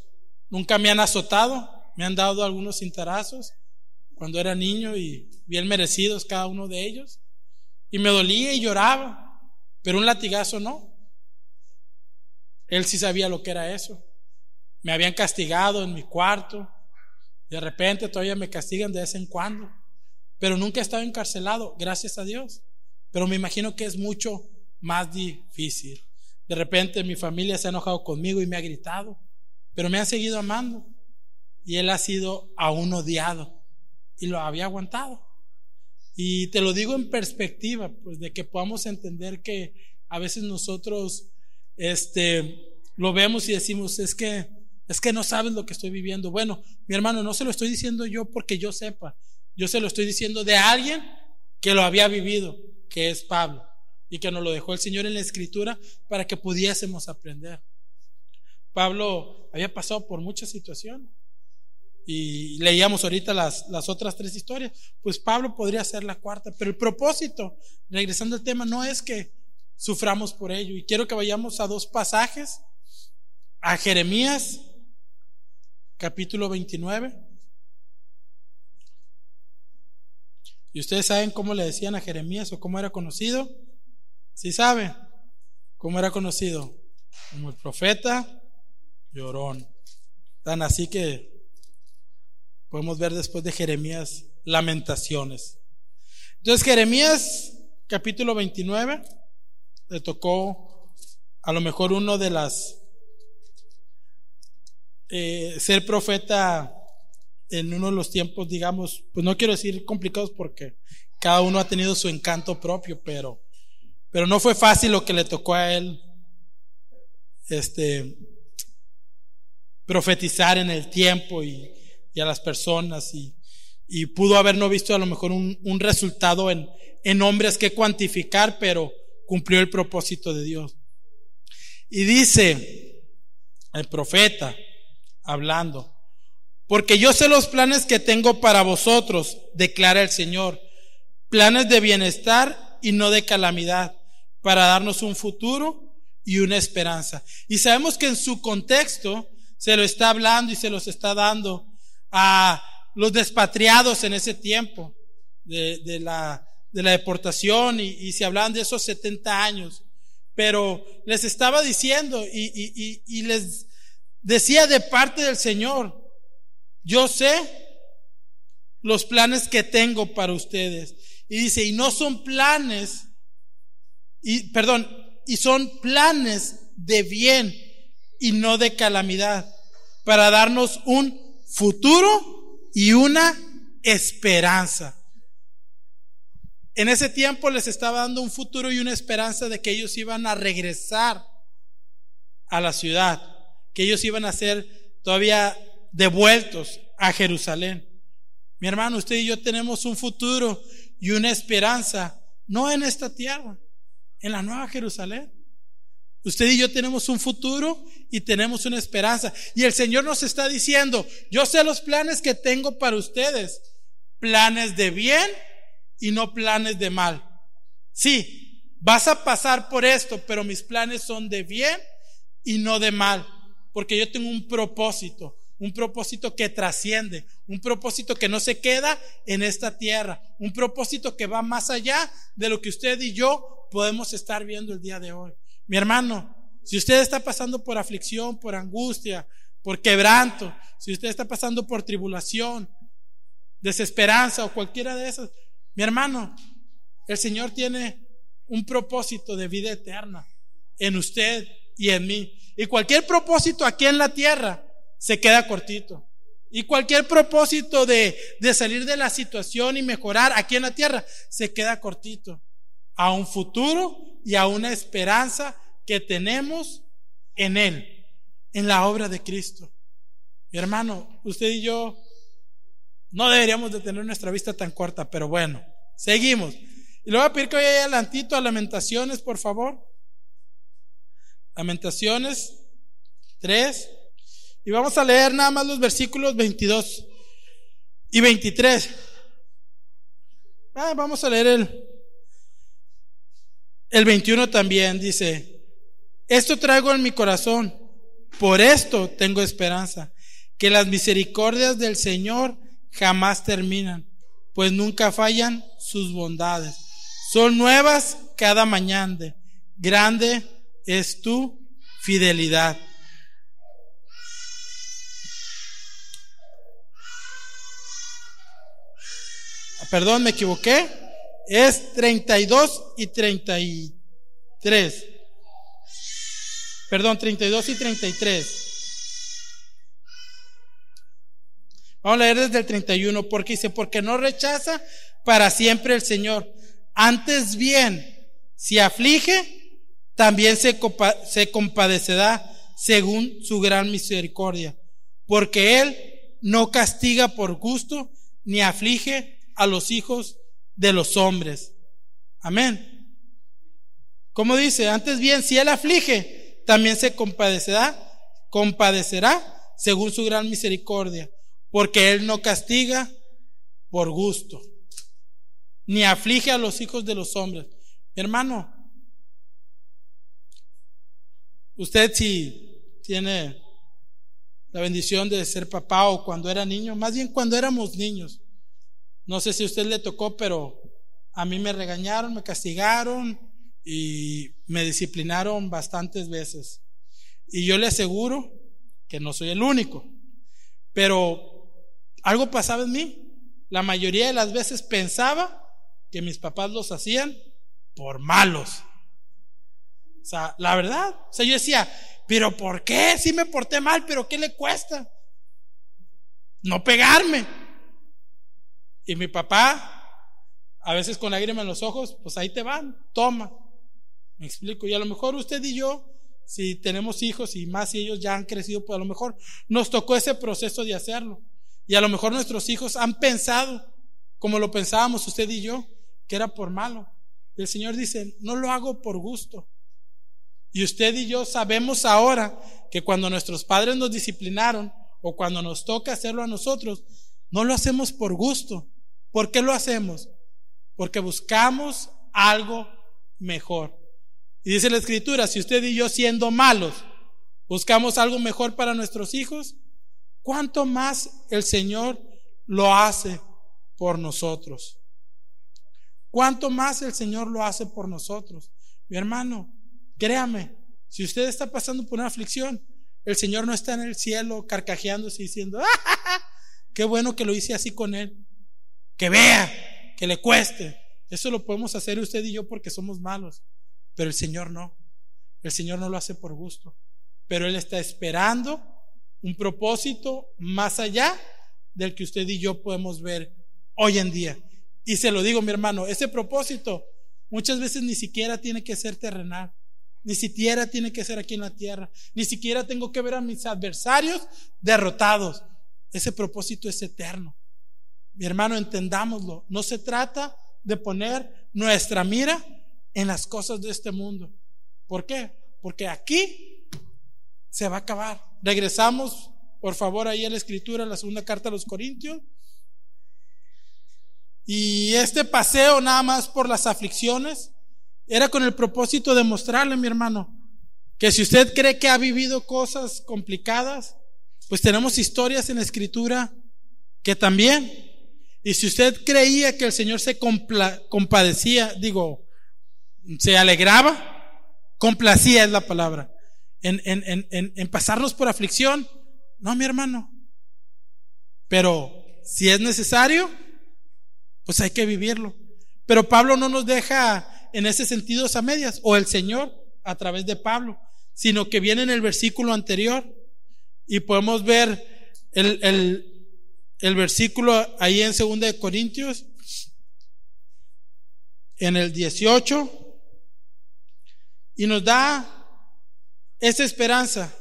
nunca me han azotado, me han dado algunos cintarazos cuando era niño y bien merecidos cada uno de ellos. Y me dolía y lloraba, pero un latigazo no. Él sí sabía lo que era eso. Me habían castigado en mi cuarto. De repente todavía me castigan de vez en cuando. Pero nunca he estado encarcelado, gracias a Dios. Pero me imagino que es mucho más difícil. De repente mi familia se ha enojado conmigo y me ha gritado. Pero me han seguido amando. Y él ha sido aún odiado. Y lo había aguantado. Y te lo digo en perspectiva, pues de que podamos entender que a veces nosotros este lo vemos y decimos, es que es que no sabes lo que estoy viviendo. Bueno, mi hermano, no se lo estoy diciendo yo porque yo sepa. Yo se lo estoy diciendo de alguien que lo había vivido, que es Pablo, y que nos lo dejó el Señor en la escritura para que pudiésemos aprender. Pablo había pasado por muchas situaciones y leíamos ahorita las, las otras tres historias, pues Pablo podría ser la cuarta, pero el propósito, regresando al tema, no es que suframos por ello. Y quiero que vayamos a dos pasajes, a Jeremías, capítulo 29. ¿Y ustedes saben cómo le decían a Jeremías o cómo era conocido? ¿Sí sabe cómo era conocido? Como el profeta llorón. Tan así que Podemos ver después de Jeremías lamentaciones. Entonces Jeremías capítulo 29 le tocó a lo mejor uno de las eh, ser profeta en uno de los tiempos, digamos, pues no quiero decir complicados porque cada uno ha tenido su encanto propio, pero, pero no fue fácil lo que le tocó a él, este, profetizar en el tiempo y, y a las personas y, y pudo haber no visto a lo mejor un, un resultado en, en hombres que cuantificar, pero cumplió el propósito de Dios. Y dice el profeta, hablando, porque yo sé los planes que tengo para vosotros, declara el Señor, planes de bienestar y no de calamidad, para darnos un futuro y una esperanza. Y sabemos que en su contexto se lo está hablando y se los está dando a los despatriados en ese tiempo de, la, de la, deportación y, se hablaban de esos 70 años. Pero les estaba diciendo y, y, y, les decía de parte del Señor, yo sé los planes que tengo para ustedes. Y dice, y no son planes, y perdón, y son planes de bien y no de calamidad, para darnos un futuro y una esperanza. En ese tiempo les estaba dando un futuro y una esperanza de que ellos iban a regresar a la ciudad, que ellos iban a ser todavía devueltos a Jerusalén. Mi hermano, usted y yo tenemos un futuro y una esperanza, no en esta tierra, en la nueva Jerusalén. Usted y yo tenemos un futuro y tenemos una esperanza. Y el Señor nos está diciendo, yo sé los planes que tengo para ustedes, planes de bien y no planes de mal. Sí, vas a pasar por esto, pero mis planes son de bien y no de mal, porque yo tengo un propósito, un propósito que trasciende, un propósito que no se queda en esta tierra, un propósito que va más allá de lo que usted y yo podemos estar viendo el día de hoy. Mi hermano, si usted está pasando por aflicción, por angustia, por quebranto, si usted está pasando por tribulación, desesperanza o cualquiera de esas, mi hermano, el Señor tiene un propósito de vida eterna en usted y en mí. Y cualquier propósito aquí en la tierra se queda cortito. Y cualquier propósito de, de salir de la situación y mejorar aquí en la tierra se queda cortito. A un futuro y a una esperanza que tenemos en Él, en la obra de Cristo. Mi hermano, usted y yo no deberíamos de tener nuestra vista tan corta, pero bueno, seguimos. Y le voy a pedir que vaya adelantito a Lamentaciones, por favor. Lamentaciones 3. Y vamos a leer nada más los versículos 22 y 23. Ah, vamos a leer el, el 21 también. Dice, esto traigo en mi corazón, por esto tengo esperanza, que las misericordias del Señor jamás terminan, pues nunca fallan sus bondades. Son nuevas cada mañana. Grande es tu fidelidad. Perdón, me equivoqué. Es 32 y 33. Perdón, 32 y 33. Vamos a leer desde el 31, porque dice, porque no rechaza para siempre el Señor. Antes bien, si aflige, también se, se compadecerá según su gran misericordia, porque Él no castiga por gusto, ni aflige a los hijos de los hombres. Amén. Como dice, antes bien, si Él aflige, también se compadecerá, compadecerá según su gran misericordia porque Él no castiga por gusto, ni aflige a los hijos de los hombres. hermano, usted si tiene la bendición de ser papá o cuando era niño, más bien cuando éramos niños, no sé si a usted le tocó, pero a mí me regañaron, me castigaron y me disciplinaron bastantes veces. Y yo le aseguro que no soy el único, pero algo pasaba en mí. La mayoría de las veces pensaba que mis papás los hacían por malos. O sea, la verdad. O sea, yo decía, pero ¿por qué? Si me porté mal, pero ¿qué le cuesta? No pegarme. Y mi papá, a veces con lágrimas en los ojos, pues ahí te van, toma. Me explico. Y a lo mejor usted y yo, si tenemos hijos y más si ellos ya han crecido, pues a lo mejor nos tocó ese proceso de hacerlo. Y a lo mejor nuestros hijos han pensado, como lo pensábamos usted y yo, que era por malo. el Señor dice, no lo hago por gusto. Y usted y yo sabemos ahora que cuando nuestros padres nos disciplinaron o cuando nos toca hacerlo a nosotros, no lo hacemos por gusto. ¿Por qué lo hacemos? Porque buscamos algo mejor. Y dice la escritura, si usted y yo siendo malos buscamos algo mejor para nuestros hijos, ¿cuánto más el Señor lo hace por nosotros? ¿Cuánto más el Señor lo hace por nosotros? Mi hermano, créame, si usted está pasando por una aflicción, El Señor no está en el cielo carcajeándose y diciendo, ¡Ah, qué bueno que lo hice así con Él. Que vea, que le cueste. Eso lo podemos hacer usted y yo porque somos malos. Pero el Señor no. El Señor no lo hace por gusto. Pero Él está esperando un propósito más allá del que usted y yo podemos ver hoy en día. Y se lo digo, mi hermano, ese propósito muchas veces ni siquiera tiene que ser terrenal, ni siquiera tiene que ser aquí en la tierra, ni siquiera tengo que ver a mis adversarios derrotados. Ese propósito es eterno. Mi hermano, entendámoslo. No se trata de poner nuestra mira en las cosas de este mundo. ¿Por qué? Porque aquí se va a acabar. Regresamos por favor, ahí en la escritura, la segunda carta a los Corintios. Y este paseo nada más por las aflicciones era con el propósito de mostrarle, mi hermano, que si usted cree que ha vivido cosas complicadas, pues tenemos historias en la escritura que también. Y si usted creía que el Señor se compadecía, digo, se alegraba, complacía es la palabra, en, en, en, en pasarnos por aflicción, no, mi hermano. Pero si es necesario, pues hay que vivirlo. Pero Pablo no nos deja en ese sentido a medias, o el Señor a través de Pablo, sino que viene en el versículo anterior y podemos ver el, el, el versículo ahí en 2 de Corintios, en el 18, y nos da esa esperanza.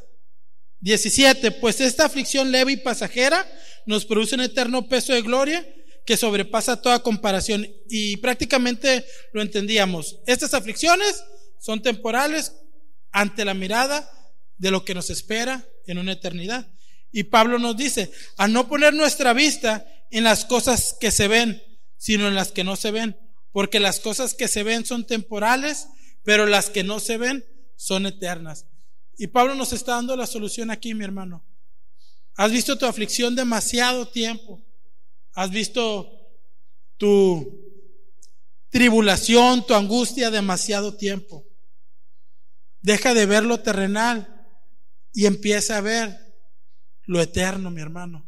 17. Pues esta aflicción leve y pasajera nos produce un eterno peso de gloria que sobrepasa toda comparación. Y prácticamente lo entendíamos. Estas aflicciones son temporales ante la mirada de lo que nos espera en una eternidad. Y Pablo nos dice, a no poner nuestra vista en las cosas que se ven, sino en las que no se ven. Porque las cosas que se ven son temporales, pero las que no se ven son eternas. Y Pablo nos está dando la solución aquí, mi hermano. Has visto tu aflicción demasiado tiempo. Has visto tu tribulación, tu angustia demasiado tiempo. Deja de ver lo terrenal y empieza a ver lo eterno, mi hermano.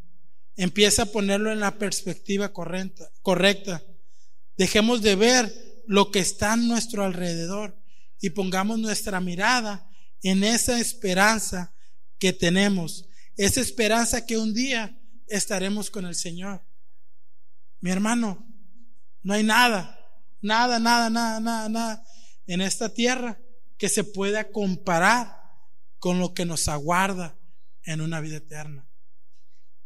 Empieza a ponerlo en la perspectiva correcta. Dejemos de ver lo que está a nuestro alrededor y pongamos nuestra mirada en esa esperanza que tenemos, esa esperanza que un día estaremos con el Señor. Mi hermano, no hay nada, nada, nada, nada, nada, nada en esta tierra que se pueda comparar con lo que nos aguarda en una vida eterna.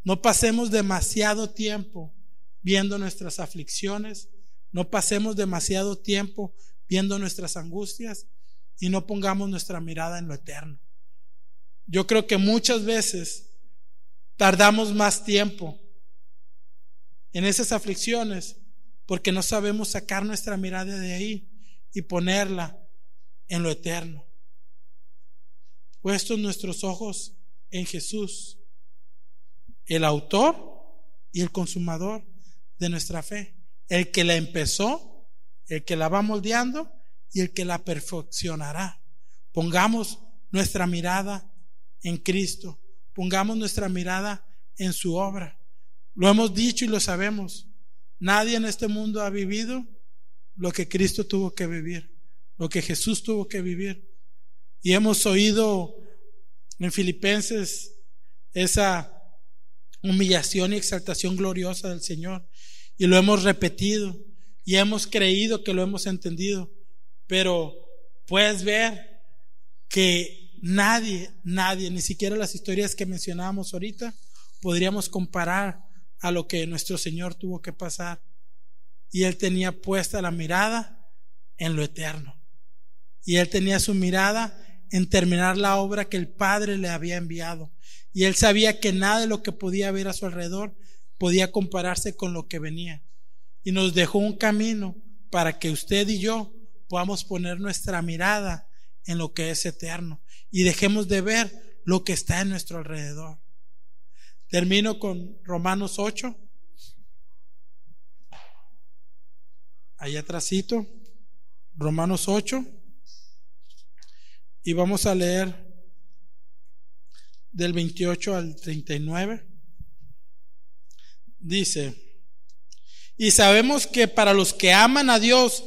No pasemos demasiado tiempo viendo nuestras aflicciones, no pasemos demasiado tiempo viendo nuestras angustias, y no pongamos nuestra mirada en lo eterno. Yo creo que muchas veces tardamos más tiempo en esas aflicciones porque no sabemos sacar nuestra mirada de ahí y ponerla en lo eterno. Puestos nuestros ojos en Jesús, el autor y el consumador de nuestra fe, el que la empezó, el que la va moldeando y el que la perfeccionará. Pongamos nuestra mirada en Cristo, pongamos nuestra mirada en su obra. Lo hemos dicho y lo sabemos. Nadie en este mundo ha vivido lo que Cristo tuvo que vivir, lo que Jesús tuvo que vivir. Y hemos oído en Filipenses esa humillación y exaltación gloriosa del Señor. Y lo hemos repetido y hemos creído que lo hemos entendido. Pero puedes ver que nadie, nadie, ni siquiera las historias que mencionábamos ahorita, podríamos comparar a lo que nuestro Señor tuvo que pasar. Y Él tenía puesta la mirada en lo eterno. Y Él tenía su mirada en terminar la obra que el Padre le había enviado. Y Él sabía que nada de lo que podía ver a su alrededor podía compararse con lo que venía. Y nos dejó un camino para que usted y yo podamos poner nuestra mirada en lo que es eterno y dejemos de ver lo que está en nuestro alrededor. Termino con Romanos 8. Allá atrásito, Romanos 8. Y vamos a leer del 28 al 39. Dice, y sabemos que para los que aman a Dios,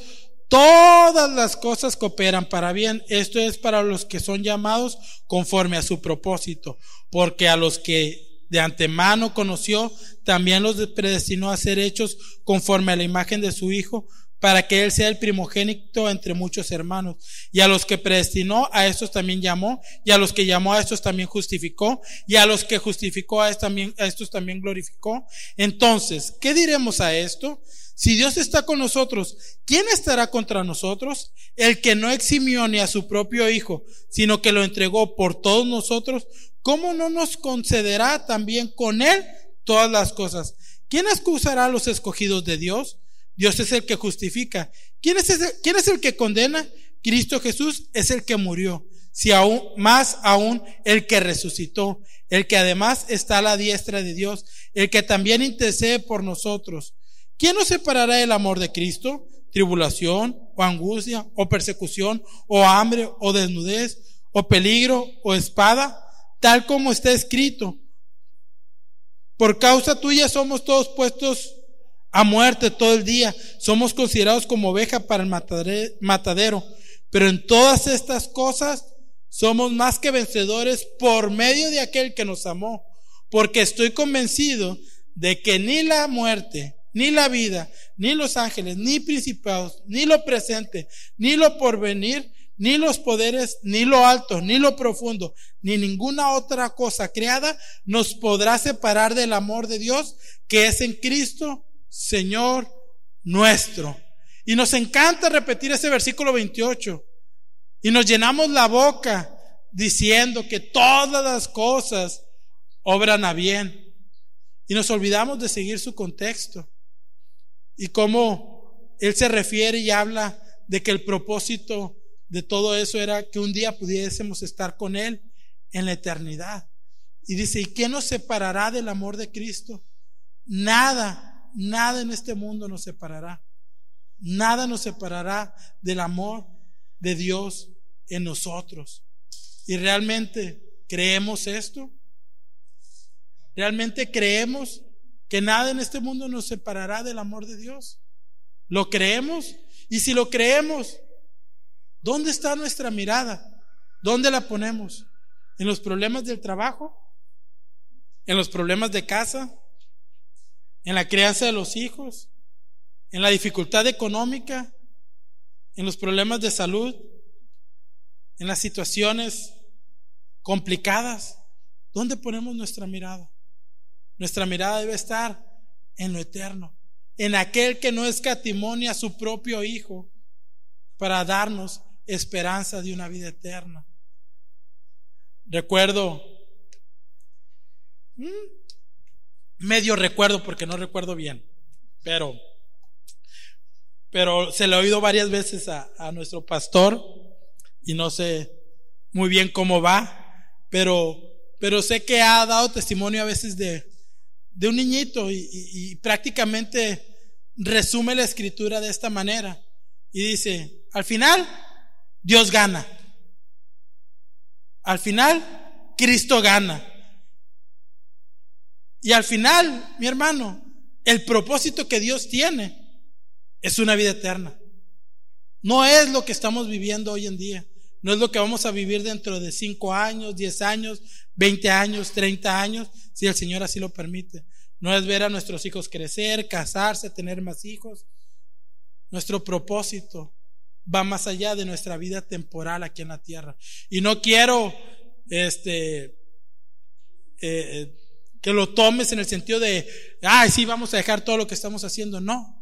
todas las cosas cooperan para bien. Esto es para los que son llamados conforme a su propósito, porque a los que de antemano conoció, también los predestinó a ser hechos conforme a la imagen de su Hijo, para que Él sea el primogénito entre muchos hermanos. Y a los que predestinó, a estos también llamó, y a los que llamó, a estos también justificó, y a los que justificó, a estos también, glorificó. Entonces, ¿qué diremos a esto? Si Dios está con nosotros, ¿quién estará contra nosotros? El que no eximió ni a su propio Hijo, sino que lo entregó por todos nosotros, ¿cómo no nos concederá también con Él todas las cosas? ¿Quién excusará a los escogidos de Dios? Dios es el que justifica. ¿Quién es, ¿Quién es el que condena? Cristo Jesús es el que murió. Si aún, más aún, el que resucitó, el que además está a la diestra de Dios, el que también intercede por nosotros. ¿Quién nos separará del amor de Cristo? Tribulación, o angustia, o persecución, o hambre, o desnudez, o peligro, o espada, tal como está escrito. Por causa tuya somos todos puestos a muerte todo el día. Somos considerados como oveja para el matadero. Pero en todas estas cosas somos más que vencedores por medio de aquel que nos amó. Porque estoy convencido de que ni la muerte, ni la vida, ni los ángeles, ni principados, ni lo presente, ni lo porvenir, ni los poderes, ni lo alto, ni lo profundo, ni ninguna otra cosa creada nos podrá separar del amor de Dios que es en Cristo Señor nuestro. Y nos encanta repetir ese versículo 28. Y nos llenamos la boca diciendo que todas las cosas obran a bien. Y nos olvidamos de seguir su contexto. Y cómo Él se refiere y habla de que el propósito de todo eso era que un día pudiésemos estar con Él en la eternidad. Y dice, ¿y qué nos separará del amor de Cristo? Nada nada en este mundo nos separará. Nada nos separará del amor de Dios en nosotros. ¿Y realmente creemos esto? ¿Realmente creemos que nada en este mundo nos separará del amor de Dios? ¿Lo creemos? Y si lo creemos, ¿dónde está nuestra mirada? ¿Dónde la ponemos? ¿En los problemas del trabajo? ¿En los problemas de casa? En la crianza de los hijos, en la dificultad económica, en los problemas de salud, en las situaciones complicadas. ¿Dónde ponemos nuestra mirada? Nuestra mirada debe estar en lo eterno, en aquel que no escatimonia a su propio Hijo para darnos esperanza de una vida eterna. Recuerdo, medio recuerdo porque no recuerdo bien, pero, pero se lo he oído varias veces a, nuestro pastor y no sé muy bien cómo va, pero, pero sé que ha dado testimonio a veces de, de un niñito y, y prácticamente resume la escritura de esta manera y dice, al final, Dios gana. Al final, Cristo gana. Y al final, mi hermano, el propósito que Dios tiene es una vida eterna. No es lo que estamos viviendo hoy en día. No es lo que vamos a vivir dentro de cinco años, diez años, veinte años, treinta años, si el Señor así lo permite. No es ver a nuestros hijos crecer, casarse, tener más hijos. Nuestro propósito va más allá de nuestra vida temporal aquí en la tierra. Y no quiero, este, eh, que lo tomes en el sentido de, ay, sí, vamos a dejar todo lo que estamos haciendo. No,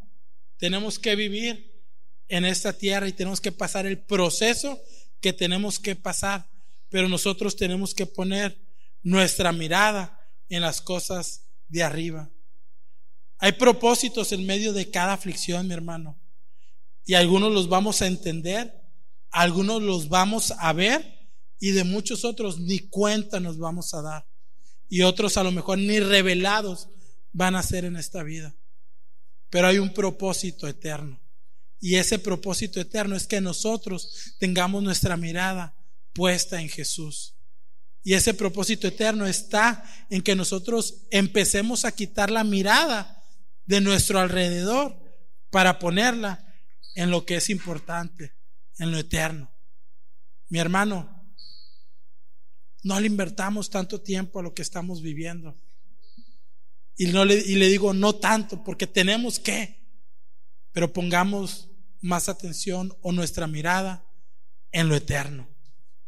tenemos que vivir en esta tierra y tenemos que pasar el proceso que tenemos que pasar, pero nosotros tenemos que poner nuestra mirada en las cosas de arriba. Hay propósitos en medio de cada aflicción, mi hermano, y algunos los vamos a entender, algunos los vamos a ver y de muchos otros ni cuenta nos vamos a dar y otros a lo mejor ni revelados van a ser en esta vida. Pero hay un propósito eterno. Y ese propósito eterno es que nosotros tengamos nuestra mirada puesta en Jesús. Y ese propósito eterno está en que nosotros empecemos a quitar la mirada de nuestro alrededor para ponerla en lo que es importante, en lo eterno. Mi hermano, no le invertamos tanto tiempo a lo que estamos viviendo. Y, no le, y le digo no tanto, porque tenemos que, pero pongamos más atención o nuestra mirada en lo eterno.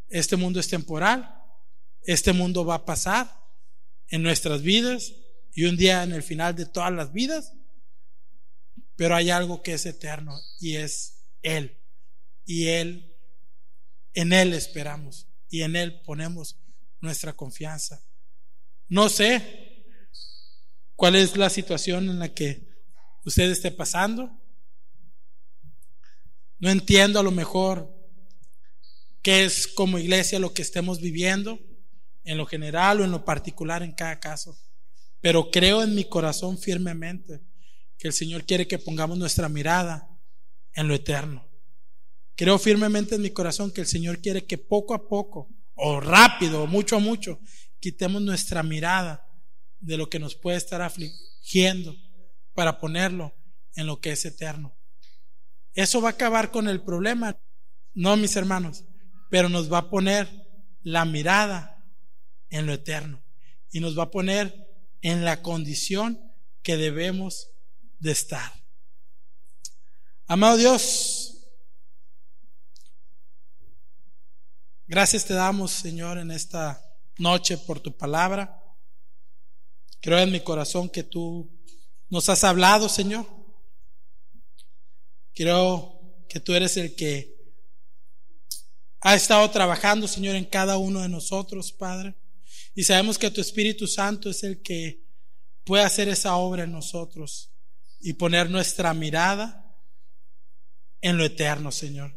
Este mundo es temporal, este mundo va a pasar en nuestras vidas y un día en el final de todas las vidas, pero hay algo que es eterno y es Él. Y Él, en Él esperamos y en Él ponemos nuestra confianza. No sé cuál es la situación en la que usted esté pasando. No entiendo a lo mejor qué es como iglesia lo que estemos viviendo, en lo general o en lo particular en cada caso. Pero creo en mi corazón firmemente que el Señor quiere que pongamos nuestra mirada en lo eterno. Creo firmemente en mi corazón que el Señor quiere que poco a poco, o rápido, mucho a mucho, quitemos nuestra mirada de lo que nos puede estar afligiendo para ponerlo en lo que es eterno. Eso va a acabar con el problema, no mis hermanos, pero nos va a poner la mirada en lo eterno y nos va a poner en la condición que debemos de estar. Amado Dios, gracias te damos, Señor, en esta noche por tu palabra. Creo en mi corazón que tú nos has hablado, Señor. Creo que tú eres el que ha estado trabajando, Señor, en cada uno de nosotros, Padre. Y sabemos que tu Espíritu Santo es el que puede hacer esa obra en nosotros y poner nuestra mirada en lo eterno, Señor.